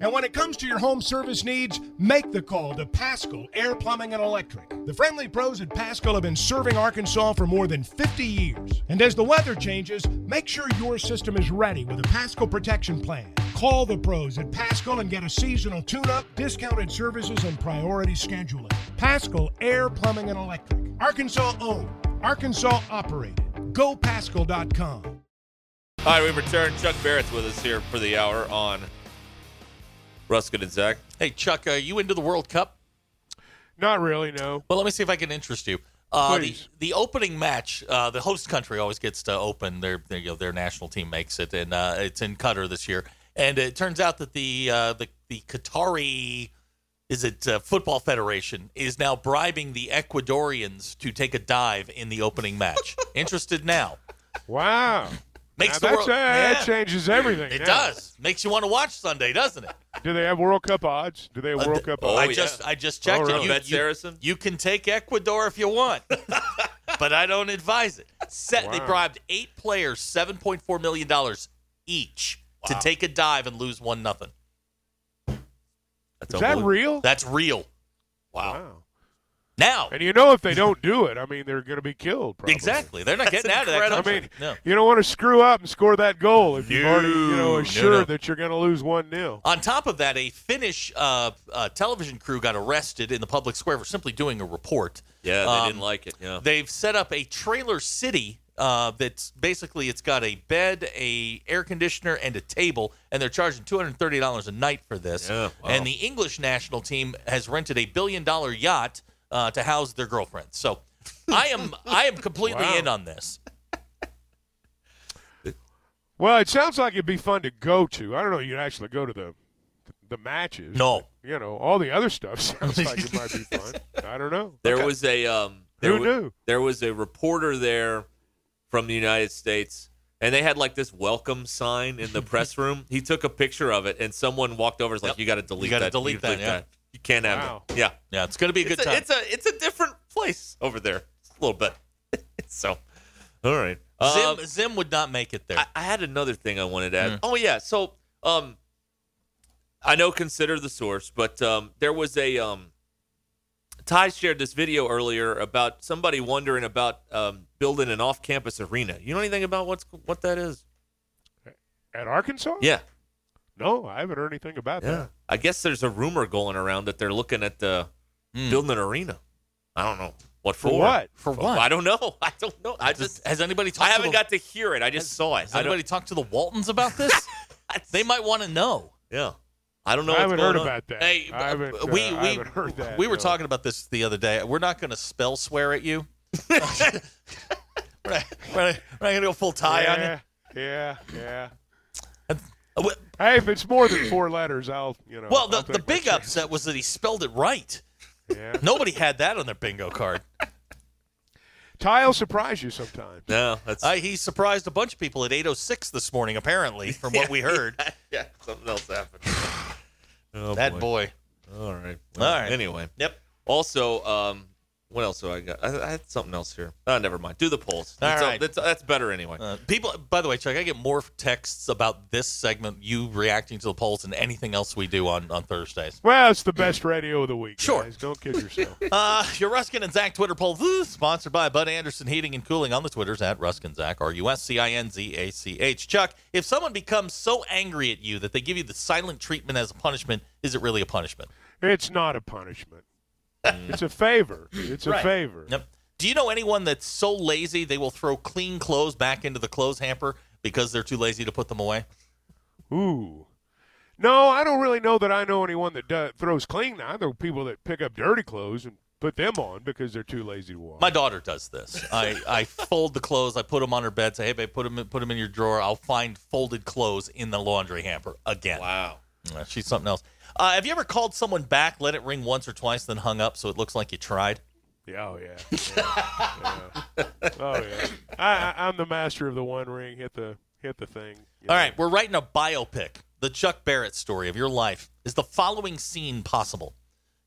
And when it comes to your home service needs, make the call to Paschal Air Plumbing and Electric. The friendly pros at Paschal have been serving Arkansas for more than 50 years. And as the weather changes, make sure your system is ready with a Paschal protection plan. Call the pros at Paschal and get a seasonal tune up, discounted services, and priority scheduling. Paschal Air Plumbing and Electric. Arkansas owned, Arkansas operated. GoPaschal.com. All right, we return. Chuck Barrett's with us here for the hour on Ruskin and Zach. hey Chuck, are you into the World Cup? Not really, no. Well, let me see if I can interest you. Uh, the, Please. the opening match, uh, the host country always gets to open their their, you know, their national team makes it, and uh, it's in Qatar this year. And it turns out that the uh, the the Qatari is it uh, football federation is now bribing the Ecuadorians to take a dive in the opening match. Interested now? Wow. Makes Now the that's, world- uh, That yeah. changes everything. It now. does. Makes you want to watch Sunday, doesn't it? Do they have World Cup odds? Do they have Uh, World th- Cup odds? I just I just checked Oh, it. really? You, Bet you- Saracen? you can take Ecuador if you want, but I don't advise it. Set, They bribed eight players seven point four million dollars each to take a dive and lose one nothing. That's Is that real? That's real. Wow. Now, And you know if they don't do it, I mean they're going to be killed. Probably. exactly. They're not That's getting out of that country. I mean, no. you don't want to screw up and score that goal if you've No, already, you know, no, assured no. that you're going to lose one 0 On top of that, a Finnish uh, uh, television crew got arrested in the public square for simply doing a report. Yeah, they Um, didn't like it. Yeah. They've set up a trailer city uh, that's basically it's got a bed, a air conditioner, and a table, and they're charging two hundred thirty dollars a night for this. Yeah, wow. And the English national team has rented a billion dollar yacht uh, to house their girlfriends. So I am I am completely Wow. in on this. Well, it sounds like it'd be fun to go to. I don't know. You'd actually go to the the matches. No. You know, all the other stuff sounds like it might be fun. I don't know. There Okay. was a um, there Who wa- knew? There was a reporter there from the United States, and they had like this welcome sign in the press room. He took a picture of it, and someone walked over. and was like, Yep. "You got to delete gotta that. delete You that, yeah. You can't have Wow. it. Yeah, Yeah, it's going to be a good it's time. It's a it's a different place over there. a little bit. so, all right. Um, Zim, Zim would not make it there. I, I had another thing I wanted to add. Mm. Oh yeah, so um, I know consider the source, but um, there was a um, Ty shared this video earlier about somebody wondering about um, building an off-campus arena. You know anything about what's what that is? at Arkansas. Yeah, No, I haven't heard anything about yeah. that. I guess there's a rumor going around that they're looking at uh, Mm. building an arena. I don't know what for. For what? For what? I don't know. I don't know. I just has anybody talked I haven't to the, got to hear it. I just saw it. Has anybody talked to the Waltons about this? they might want to know. Yeah, I don't know. I haven't heard on. about that. Hey, I haven't, uh, we I we haven't heard that. we were no. talking about this the other day. We're not going to spell swear at you. we're, not, we're, not, we're not going to go full tie on you. yeah, yeah, yeah. Wh- Hey, if it's more than four letters, I'll you know. Well, the, the big chance. upset was that he spelled it right. Yeah. Nobody had that on their bingo card. Ty will surprise you sometimes. No, that's Uh, he surprised a bunch of people at 8:06 this morning, apparently, from what we heard. yeah, something else happened. Oh, that boy. All right. All right. Anyway. Yep. Also, um, what else do I got? I, I had something else here. Oh, never mind. Do the polls. All that's, right. that's, that's better anyway. Uh, people, by the way, Chuck, I get more texts about this segment, you reacting to the polls, than anything else we do on, on Thursdays. Well, it's the best radio of the week. Sure. guys. Don't kid yourself. Uh, your Ruskin and Zach Twitter poll, woo, sponsored by Bud Anderson Heating and Cooling on the Twitters at Ruskin Zach, R U S C I N Z A C H. Chuck, if someone becomes so angry at you that they give you the silent treatment as a punishment, is it really a punishment? it's not a punishment. Mm. it's a favor. It's a Right. favor. Yep. Do you know anyone that's so lazy they will throw clean clothes back into the clothes hamper because they're too lazy to put them away? Ooh. No, I don't really know that I know anyone that do, throws clean. I know people that pick up dirty clothes and put them on because they're too lazy to wash. My daughter does this. I, I fold the clothes, I put them on her bed, say, hey, babe, put them, in, put them in your drawer. I'll find folded clothes in the laundry hamper again. Wow. She's something else. Uh, have you ever called someone back, let it ring once or twice, then hung up so it looks like you tried? Yeah, oh yeah. yeah, yeah. Oh yeah. I, I, I'm the master of the one ring. Hit the hit the thing. All right, we're writing a biopic. The Chuck Barrett story of your life. Is the following scene possible?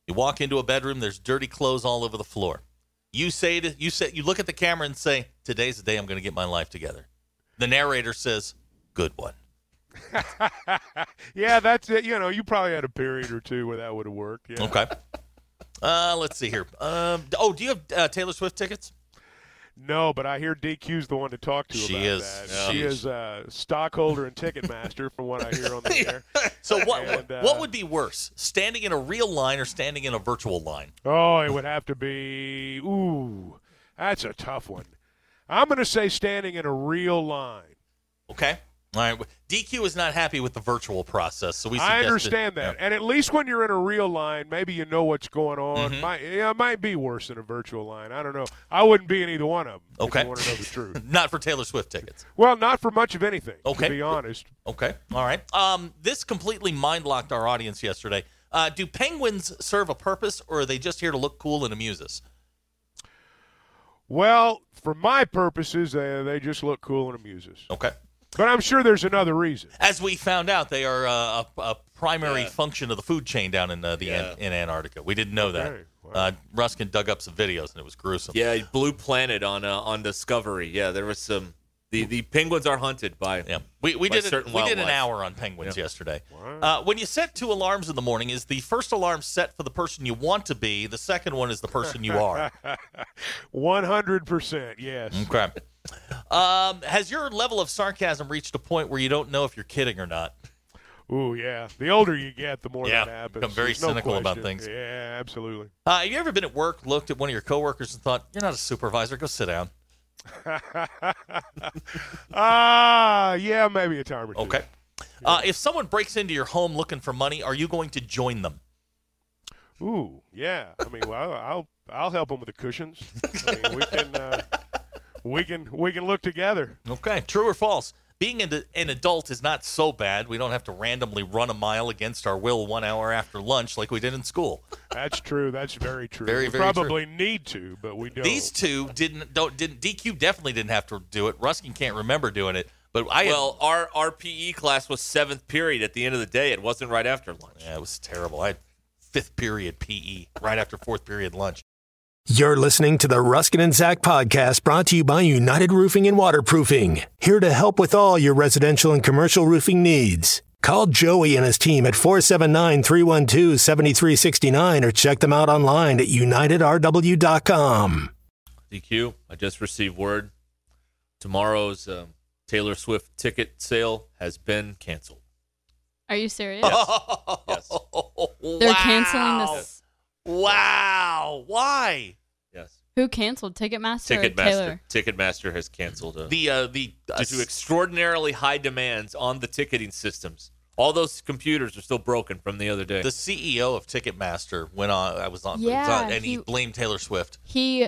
You walk into a bedroom, there's dirty clothes all over the floor. You say to you say you look at the camera and say, "Today's the day I'm going to get my life together." The narrator says, "Good one." yeah, that's it. You know, you probably had a period or two where that would have worked. Yeah. Okay. Uh, let's see here. Um, oh, do you have uh, Taylor Swift tickets? No, but I hear DQ's the one to talk to She about is. that. She is uh, stockholder and Ticketmaster, from what I hear on the air. So what And, uh, what would be worse, standing in a real line or standing in a virtual line? Oh, it would have to be. Ooh, that's a tough one. I'm going to say standing in a real line. Okay. All right. DQ is not happy with the virtual process, so we. I understand that, and at least when you're in a real line, maybe you know what's going on. Mhm. Might, yeah, it might be worse than a virtual line. I don't know. I wouldn't be in either one of them. Okay. If want to know the truth. Not for Taylor Swift tickets. well, not for much of anything. Okay. To be honest. Okay. All right. Um, this completely mind locked our audience yesterday. Uh, do penguins serve a purpose, or are they just here to look cool and amuse us? Well, for my purposes, they, they just look cool and amuse us. Okay. But I'm sure there's another reason. As we found out, they are uh, a, a primary Yeah. function of the food chain down in uh, the Yeah. An- in Antarctica. We didn't know Okay. that. Uh, Ruskin dug up some videos, and it was gruesome. Yeah, Blue Planet on uh, on Discovery. Yeah, there was some The the penguins are hunted by Yeah, we, we by did it, certain we did an hour on penguins Yeah. yesterday. Uh, when you set two alarms in the morning, is the first alarm set for the person you want to be? The second one is the person you are. One hundred percent, yes. Okay. Um, has your level of sarcasm reached a point where you don't know if you're kidding or not? Ooh, yeah. The older you get, the more Yeah, that happens. become very There's no cynical about things. Yeah, absolutely. Uh, have you ever been at work, looked at one of your coworkers, and thought, "You're not a supervisor. Go sit down." Ah, yeah, maybe a time or two. Okay. Uh, if someone breaks into your home looking for money, are you going to join them? Ooh, yeah. I mean, well, I'll I'll help them with the cushions. I mean, we can uh, we can we can look together. Okay. True or false? Being an, an adult is not so bad. We don't have to randomly run a mile against our will one hour after lunch like we did in school. That's true. That's very true. Very, we very true. probably need to, but we don't. These two didn't. Don't didn't. DQ definitely didn't have to do it. Ruskin can't remember doing it. But I well, our our PE class was seventh period at the end of the day. It wasn't right after lunch. Yeah, it was terrible. I had fifth period PE right after fourth period lunch. You're listening to the Ruskin and Zach podcast brought to you by United Roofing and Waterproofing, here to help with all your residential and commercial roofing needs. Call Joey and his team at 479 312 7369 or check them out online at unitedrw.com. DQ, I just received word. Tomorrow's um, Taylor Swift ticket sale has been canceled. Are you serious? Yes. They're canceling this. Wow. Why? Yes. Who canceled Ticketmaster Ticketmaster. Taylor? Ticketmaster has canceled uh, The uh, the uh, due to extraordinarily high demands on the ticketing systems. All those computers are still broken from the other day. the CEO of Ticketmaster went on. I was on, was Yeah, on- and he, he- blamed Taylor Swift. He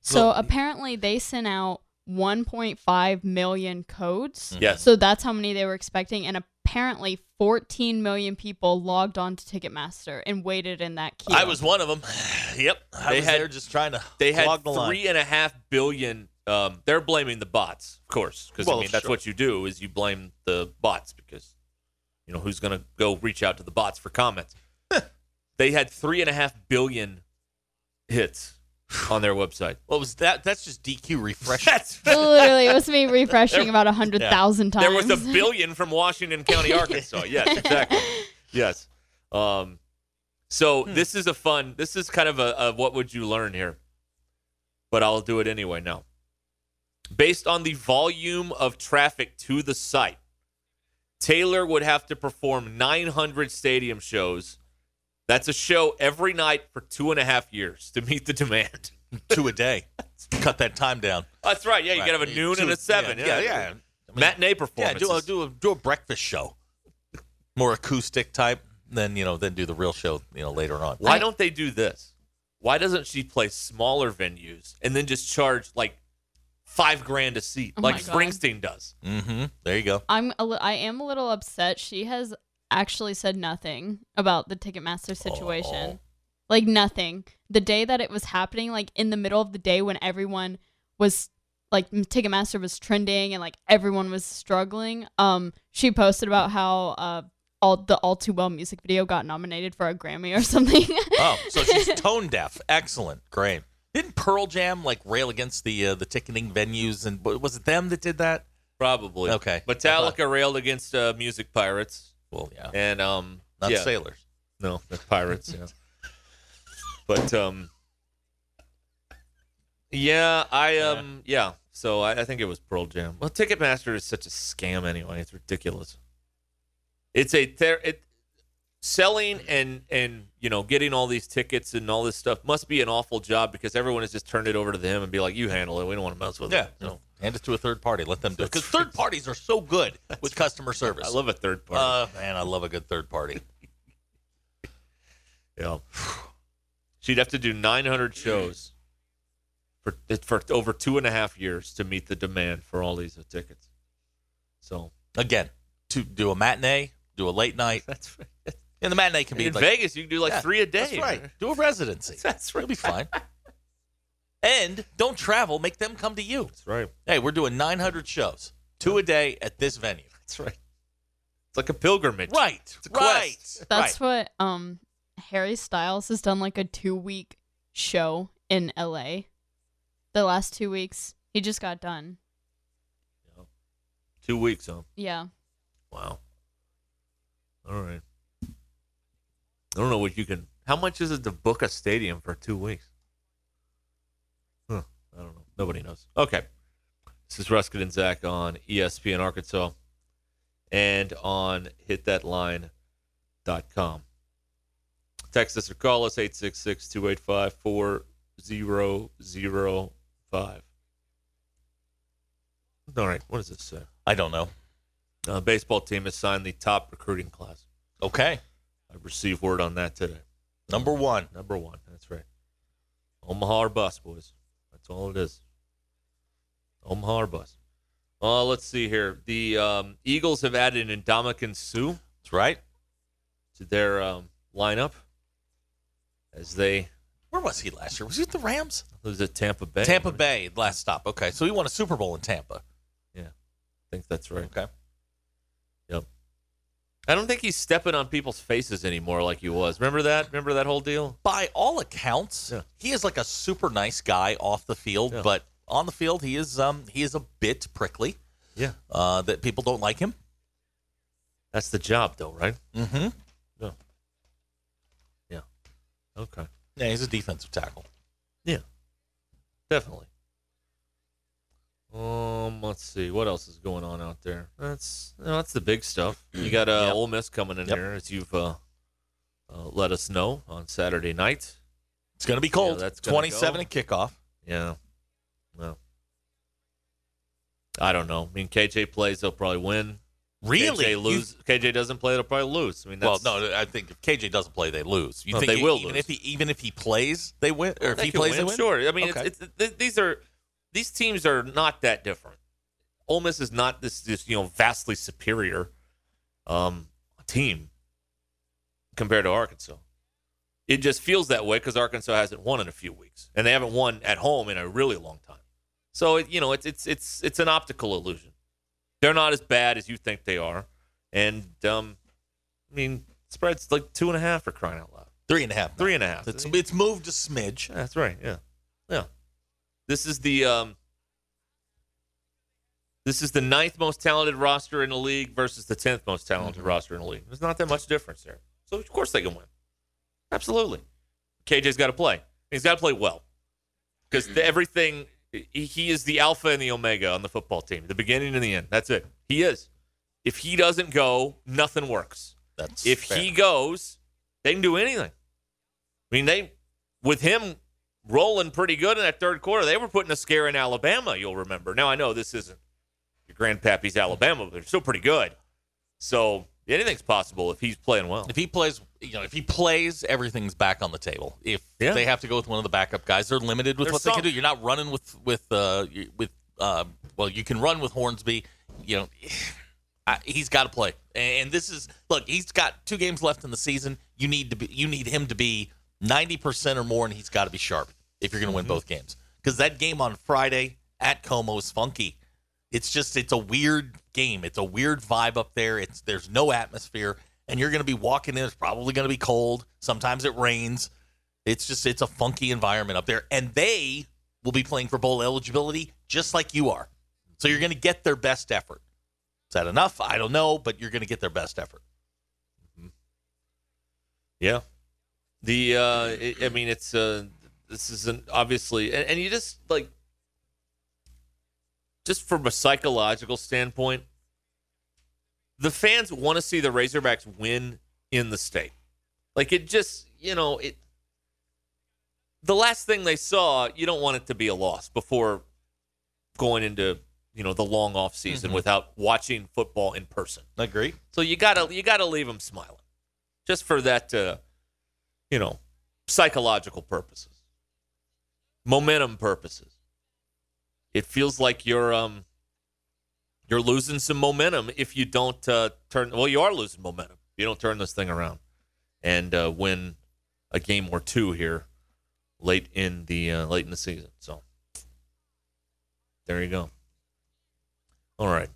so Look- apparently they sent out 1.5 million codes. Yes. So that's how many they were expecting, and apparently 14 million people logged on to Ticketmaster and waited in that queue. I was one of them. Yep. I They was had- there just trying to. they had clog the line. three and a half billion. Um, they're blaming the bots, of course, because Well, I mean that's sure. what you do is you blame the bots because you know who's going to go reach out to the bots for comments. they had three and a half billion hits on their website. What was that? That's just DQ refreshing. That's Literally, it was me refreshing about a 100,000 times. There was a billion from Washington County, Arkansas. Yes, exactly. Yes. Um, so Hmm. this is a fun. This is kind of a, a what would you learn here, but I'll do it anyway now. Based on the volume of traffic to the site, Taylor would have to perform 900 stadium shows. That's a show every night for two and a half years to meet the demand. Two a day. Cut that time down. That's right. Yeah, you Right. can have a noon Two- and a seven. Yeah, yeah. yeah. I mean, Matinee Yeah, performances. do a do a do a breakfast show. More acoustic type than you know, then do the real show. You know, later on. Why don't they do this? Why doesn't she play smaller venues and then just charge like five grand a seat, Oh like. Springsteen does? Mm-hmm. There you go. I'm a li- I am a little upset. She has actually said nothing about the Ticketmaster situation. Oh. Like nothing. The day that it was happening, like in the middle of the day when everyone was like Ticketmaster was trending and like everyone was struggling, um she posted about how uh all the all too well music video got nominated for a Grammy or something. Oh, so she's tone deaf. Excellent. Great. Didn't Pearl Jam like rail against the uh, the ticketing venues and was it them that did that? Probably. Okay. Metallica railed against uh, music pirates Well, yeah. and um, Not yeah. sailors. No, the pirates. yeah. But um, yeah, I um, yeah. So I, I think it was Pearl Jam. Well, Ticketmaster is such a scam anyway. It's ridiculous. It's a ther- it selling and and you know getting all these tickets and all this stuff must be an awful job because everyone has just turned it over to them and be like, you handle it. We don't want to mess with Yeah. it. Yeah. No. Hand it to a third party. Let them do it. Because third parties are so good with customer service. I love a third party. Uh, man, I love a good third party. Yeah. She'd have to do 900 shows for for over two and a half years to meet the demand for all these tickets. So Again, to do a matinee, do a late night. that's right. And the matinee can be in like, Vegas, you can do like Yeah, three a day. That's right. Do a residency. That's right. You'll be fine. And don't travel. Make them come to you. That's right. Hey, we're doing 900 shows, two a day at this venue. That's right. It's like a pilgrimage. Right. It's a right. quest. That's right. what um Harry Styles has done like a two week show in LA. The last two weeks. He just got done. Two weeks, huh? Yeah. Wow. All right. I don't know what you can. How much is it to book a stadium for two weeks? Huh. I don't know. Nobody knows. Okay. This is Ruskin and Zach on ESPN Arkansas and on hitthatline.com. Text us or call us 866 285 4005. All right. What does this say? I don't know. Uh, baseball team has signed the top recruiting class. Okay. I received word on that today. Number one. Number one. That's right. Omaha or bus, boys. That's all it is. Omaha or bus. Uh, let's see here. The um, Eagles have added an Ndamukong Suh. That's right. To their um, lineup as they Where was he last year? Was he at the Rams? Was at Tampa Bay. Tampa Bay, last stop. Okay. So he won a Super Bowl in Tampa. Yeah. I think that's right. Okay. Yep. I don't think he's stepping on people's faces anymore like he was. Remember that? Remember that whole deal? By all accounts, Yeah. he is like a super nice guy off the field, Yeah. but on the field he is um he is a bit prickly. Yeah. Uh that people don't like him. That's the job, though, right? Mm-hmm. Yeah. Yeah. Okay. Yeah, he's a defensive tackle. Yeah. Definitely. Um, let's see what else is going on out there. That's you know, that's the big stuff. You got uh, Yep. Ole Miss coming in Yep. here, as you've uh, uh, let us know on Saturday night. It's gonna be cold. Yeah, that's gonna 27 go. at kickoff. Yeah. Well, I don't know. I mean, KJ plays, they'll probably win. Really? KJ You- lose. KJ doesn't play, they'll probably lose. I mean, Well, no, I think if KJ doesn't play, they lose. You No, think they will even lose. if he even if he plays, they win, or if he plays, win, they win. Sure. I mean, Okay. it's, it's, these are these teams are not that different. Ole Miss is not this this you know vastly superior um, team compared to Arkansas. It just feels that way because Arkansas hasn't won in a few weeks, and they haven't won at home in a really long time. So you know, it's it's it's it's an optical illusion. They're not as bad as you think they are, and um, I mean, spreads like two and a half for crying out loud. Three and a half. Three and a half. It's it's moved a smidge. Yeah, that's right. Yeah, yeah. This is the um, this is the ninth most talented roster in the league versus the tenth most talented roster in the league. There's not that much difference there. So of course they can win. Absolutely. KJ's got to play. He's got to play well because everything. He, he is the alpha and the omega on the football team, the beginning and the end. That's it. He is. If he doesn't go, nothing works. That's if fair. he goes, they can do anything. I mean, they with him rolling pretty good in that third quarter, they were putting a scare in Alabama. You'll remember. Now I know this isn't your grandpappy's Alabama, but they're still pretty good. So anything's possible if he's playing well. If he plays, you know, if he plays, everything's back on the table. If Yeah. they have to go with one of the backup guys, they're limited with There's what they can do. You're not running with with uh with uh well, you can run with Hornsby. You know, I, he's got to play. And this is look, he's got two games left in the season. You need to be you need him to be ninety percent or more, and he's got to be sharp if you're going to win both games. Because that game on Friday at Como is funky. It's just it's a weird game. It's a weird vibe up there. It's there's no atmosphere, and you're going to be walking in. It's probably going to be cold. Sometimes it rains. It's just it's a funky environment up there, and they will be playing for bowl eligibility just like you are. So you're going to get their best effort. Is that enough? I don't know, but you're going to get their best effort. Yeah. The uh it, I mean it's uh this isn't obviously and, and you just like just from a psychological standpoint, the fans want to see the Razorbacks win in the state. Like it just, you know, it the last thing they saw, you don't want it to be a loss before going into, you know, the long off season Mhm. without watching football in person. I Agree. So you gotta you gotta leave them smiling, just for that, uh, you know, psychological purposes, momentum purposes. It feels like you're um you're losing some momentum if you don't uh, turn. Well, you are losing momentum. if You don't turn this thing around and uh, win a game or two here late in the uh, late in the season. So there you go. All right.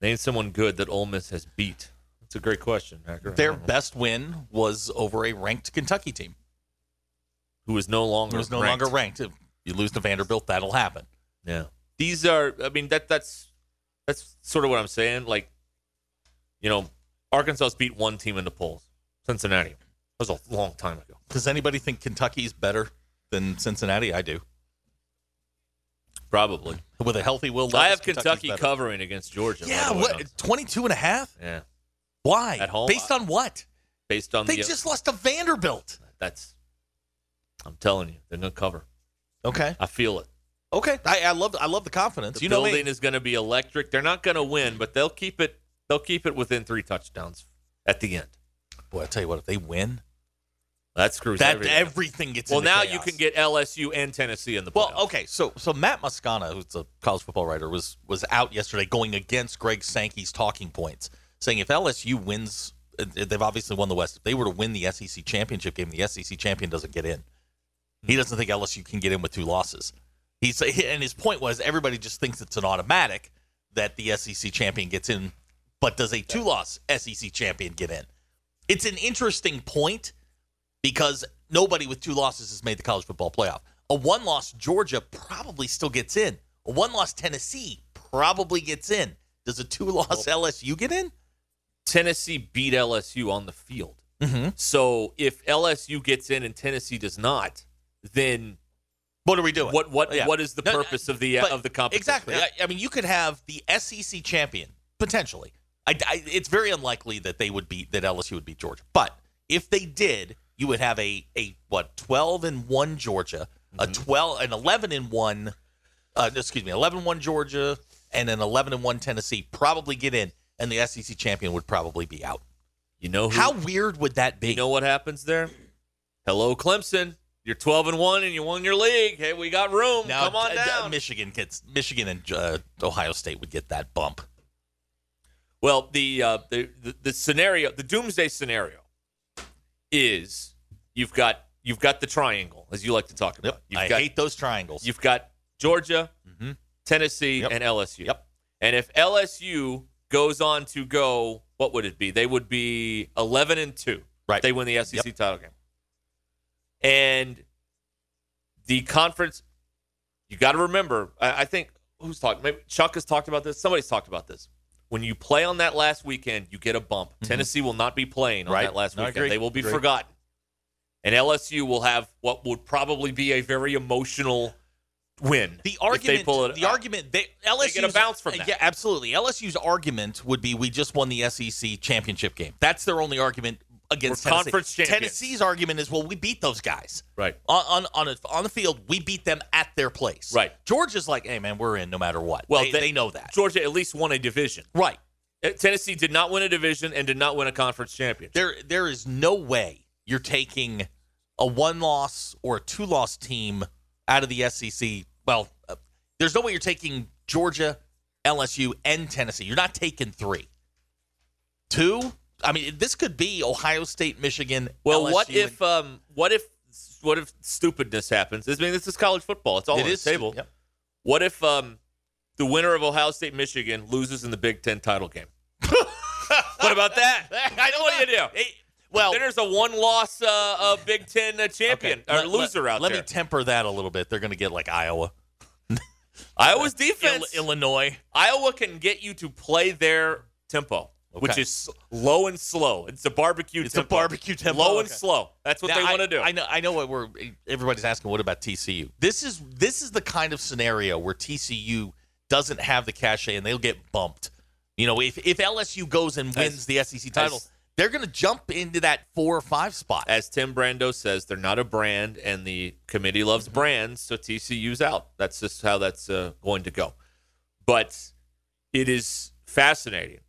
Name someone good that Ole Miss has beat. That's a great question, Hacker. Their best win was over a ranked Kentucky team. who is no longer It was no ranked. longer ranked. If you lose to Vanderbilt, that'll happen. Yeah. These are I mean that that's That's sort of what I'm saying. Like, you know, Arkansas beat one team in the polls, Cincinnati. That was a long time ago. Does anybody think Kentucky's better than Cincinnati? I do. Probably. With a healthy Will Levis, I have Kentucky's Kentucky better. covering against Georgia. Yeah, by the way. what? 22 and a half? Yeah. Why? At home? Based on what? Based on They the. just lost to Vanderbilt. That's. I'm telling you, they're going to cover. Okay. I feel it. Okay. I, I love I love the confidence. The you know building is going to be electric. They're not going to win, but they'll keep it. They'll keep it within three touchdowns at the end. Boy, I tell you what, if they win, that screws that everything. everything gets well, now chaos. you can get LSU and Tennessee in the Well, okay, so so Matt Moscana, who's a college football writer, was was out yesterday going against Greg Sankey's talking points, saying if LSU wins, they've obviously won the West. If they were to win the SEC championship game, the SEC champion doesn't get in. He doesn't think LSU can get in with two losses. He's and his point was everybody just thinks it's an automatic that the SEC champion gets in, but does a two-loss SEC champion get in? It's an interesting point because nobody with two losses has made the college football playoff. A one loss Georgia probably still gets in. A one loss Tennessee probably gets in. Does a two loss LSU get in? Tennessee beat LSU on the field. Mm-hmm. So if LSU gets in and Tennessee does not, then what are we doing? What what Yeah. what is the no, purpose of the of the competition? Exactly. I, I mean, you could have the SEC champion potentially. I, I- it's very unlikely that they would beat that LSU would beat Georgia, but if they did, you would have a a what twelve and one Georgia, a Mm-hmm. twelve an eleven and one, uh, excuse me, 11-1 Georgia, and an eleven and one Tennessee probably get in, and the SEC champion would probably be out. You know who, How weird would that be? You know what happens there? Hello, Clemson. You're 12 and one, and you won your league. Hey, we got room. Now, Come on uh, uh, down. Michigan gets Michigan and uh, Ohio State would get that bump. Well, the, uh, the the the scenario, the doomsday scenario, is you've got you've got the triangle, as you like to talk about. You've I got, hate those triangles. You've got Georgia, Mhm. Tennessee, Yep. and LSU. Yep. And if LSU goes on to go, what would it be? They would be 11 and two. Right. They win the SEC Yep. title game. And the conference, you got to remember. I, I think who's talking? Maybe Chuck has talked about this. Somebody's talked about this. When you play on that last weekend, you get a bump. Tennessee will not be playing on Mm-hmm. Right. that last No, weekend. They will be forgotten. And LSU will have what would probably be a very emotional win. The argument, it the argument, they LSU get a bounce from that. Yeah, absolutely. LSU's argument would be we just won the SEC championship game. That's their only argument against We're Tennessee. conference champions. Tennessee's argument is well, we beat those guys Right. on on on, a, on the field. We beat them at their place. Right. Georgia's like, hey man, we're in no matter what. Well, they, they know that. Georgia at least won a division. Right. Uh, Tennessee did not win a division and did not win a conference championship. There there is no way you're taking a one loss or a two loss team out of the SEC. Well, uh, there's no way you're taking Georgia, LSU, and Tennessee. You're not taking three. Two. I mean, this could be Ohio State, Michigan. Well, what LSU, if um what if what if stupidness happens? I mean, this is college football. It's all It on is, the table. yep. What if um the winner of Ohio State Michigan loses in the Big Ten title game? what about that? I know what you do? well, there's a one loss uh, uh, Big Ten uh, champion Okay, or let- loser let, out let there. me temper that a little bit. They're going to get like Iowa, Iowa's defense. Ill- Illinois. Iowa can get you to play their tempo, which is low and slow. It's a barbecue It's a barbecue tempo, Low and slow. That's what Now, they want to do. I know. I know what we're. Everybody's asking. What about TCU? This is this is the kind of scenario where TCU doesn't have the cachet and they'll get bumped. You know, if if LSU goes and wins As- the SEC title, as- they're going to jump into that four or five spot. As Tim Brando says, they're not a brand, and the committee loves brands, so TCU's out. That's just how that's uh, going to go. But it is fascinating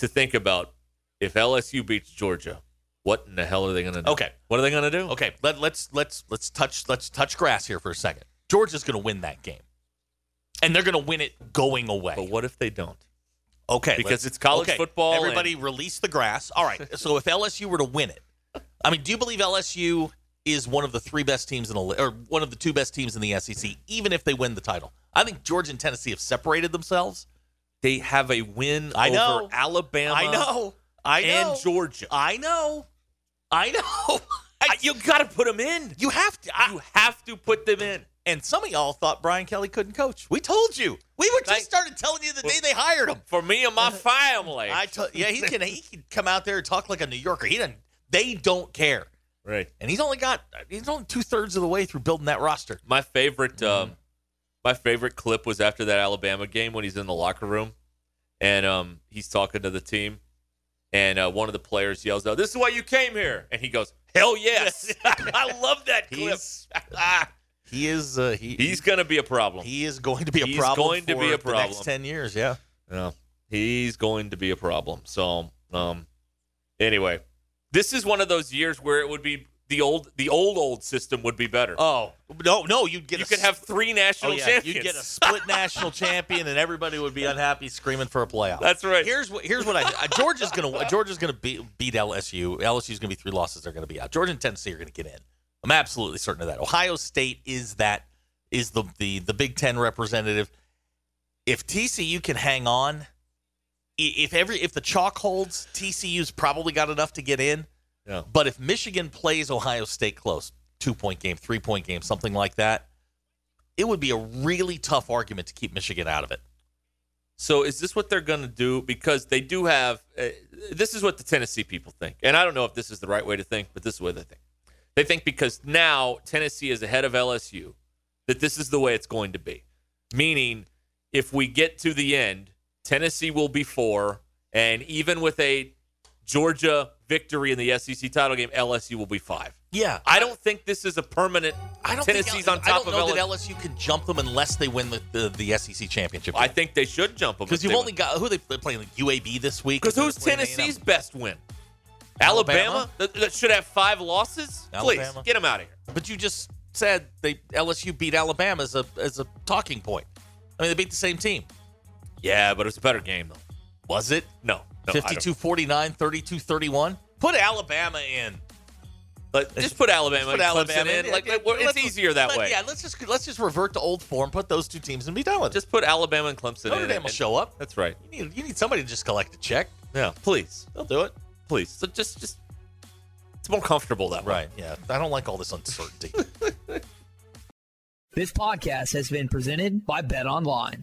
to think about if LSU beats Georgia, what in the hell are they going to do? Okay. What are they going to do? Okay, let, let's let's let's touch let's touch grass here for a second. Georgia's going to win that game, and they're going to win it going away. But what if they don't? Okay, Because it's college okay, football Everybody release the grass. All right. so if LSU were to win it, I mean, do you believe LSU is one of the three best teams in the or one of the two best teams in the SEC, even if they win the title? I think Georgia and Tennessee have separated themselves. They have a win I know. over Alabama I know. I know. and Georgia. I know. I know. I- you got to put them in. You have to. I, You have to put them in. And some of y'all thought Brian Kelly couldn't coach. We told you. We were just started telling you the day they hired him. For me and my family. I t- yeah, he can he can come out there and talk like a New Yorker. He doesn't. They don't care. Right. And he's only got he's only two thirds of the way through building that roster. My favorite, um, my favorite clip was after that Alabama game when he's in the locker room, and um, he's talking to the team, and uh, one of the players yells out, "This is why you came here," and he goes, "Hell yes!" I love that clip. He's- He is uh, he He's going to be a problem. he is going to be a He's problem. going to for be a the problem. next ten years. Yeah. Yeah, he's going to be a problem. So, um, anyway, this is one of those years where it would be the old, the old old system would be better. Oh no, no, you'd get you could have three national Oh, yeah. champions. You'd get a split national champion, and everybody would be unhappy, screaming for a playoff. That's right. Here's what here's what I uh, Georgia's gonna Georgia's gonna beat beat LSU. LSU's gonna be three losses. They're gonna be out. Georgia and Tennessee are gonna get in. I'm absolutely certain of that. Ohio State is that is the the the Big Ten representative. If TCU can hang on, if every if the chalk holds, TCU's probably got enough to get in. Yeah. But if Michigan plays Ohio State close, two point game, three point game, something like that, it would be a really tough argument to keep Michigan out of it. So is this what they're going to do? Because they do have. Uh, this is what the Tennessee people think, and I don't know if this is the right way to think, but this is what they think. They think because now Tennessee is ahead of LSU, that this is the way it's going to be. Meaning, if we get to the end, Tennessee will be four, and even with a Georgia victory in the SEC title game, LSU will be five. Yeah, I don't think this is a permanent. I don't Tennessee's think, on top I don't of know LSU. that LSU can jump them unless they win the, the, the SEC championship. I think they should jump them because you've only got who they playing like UAB this week. Because who's Tennessee's A&M. best win? Alabama, Alabama? That, that should have five losses. Please get them out of here. But you just said they LSU beat Alabama as a as a talking point. I mean, they beat the same team. Yeah, but it was a better game though. Was it? No, no 52 49, 32 31. Put Alabama in. But just put Alabama, Put Alabama in. in. Like, Yeah, like, it's let's- easier that let- way. Yeah, let's just let's just revert to old form. Put those two teams and be done with it. Just put Alabama and Clemson Notre in. Dame will show up. That's right. You need you need somebody to just collect a check. Yeah, please, They'll do it. please. So just, just it's more comfortable that way. Right. Yeah. I don't like all this uncertainty. This podcast has been presented by BetOnline.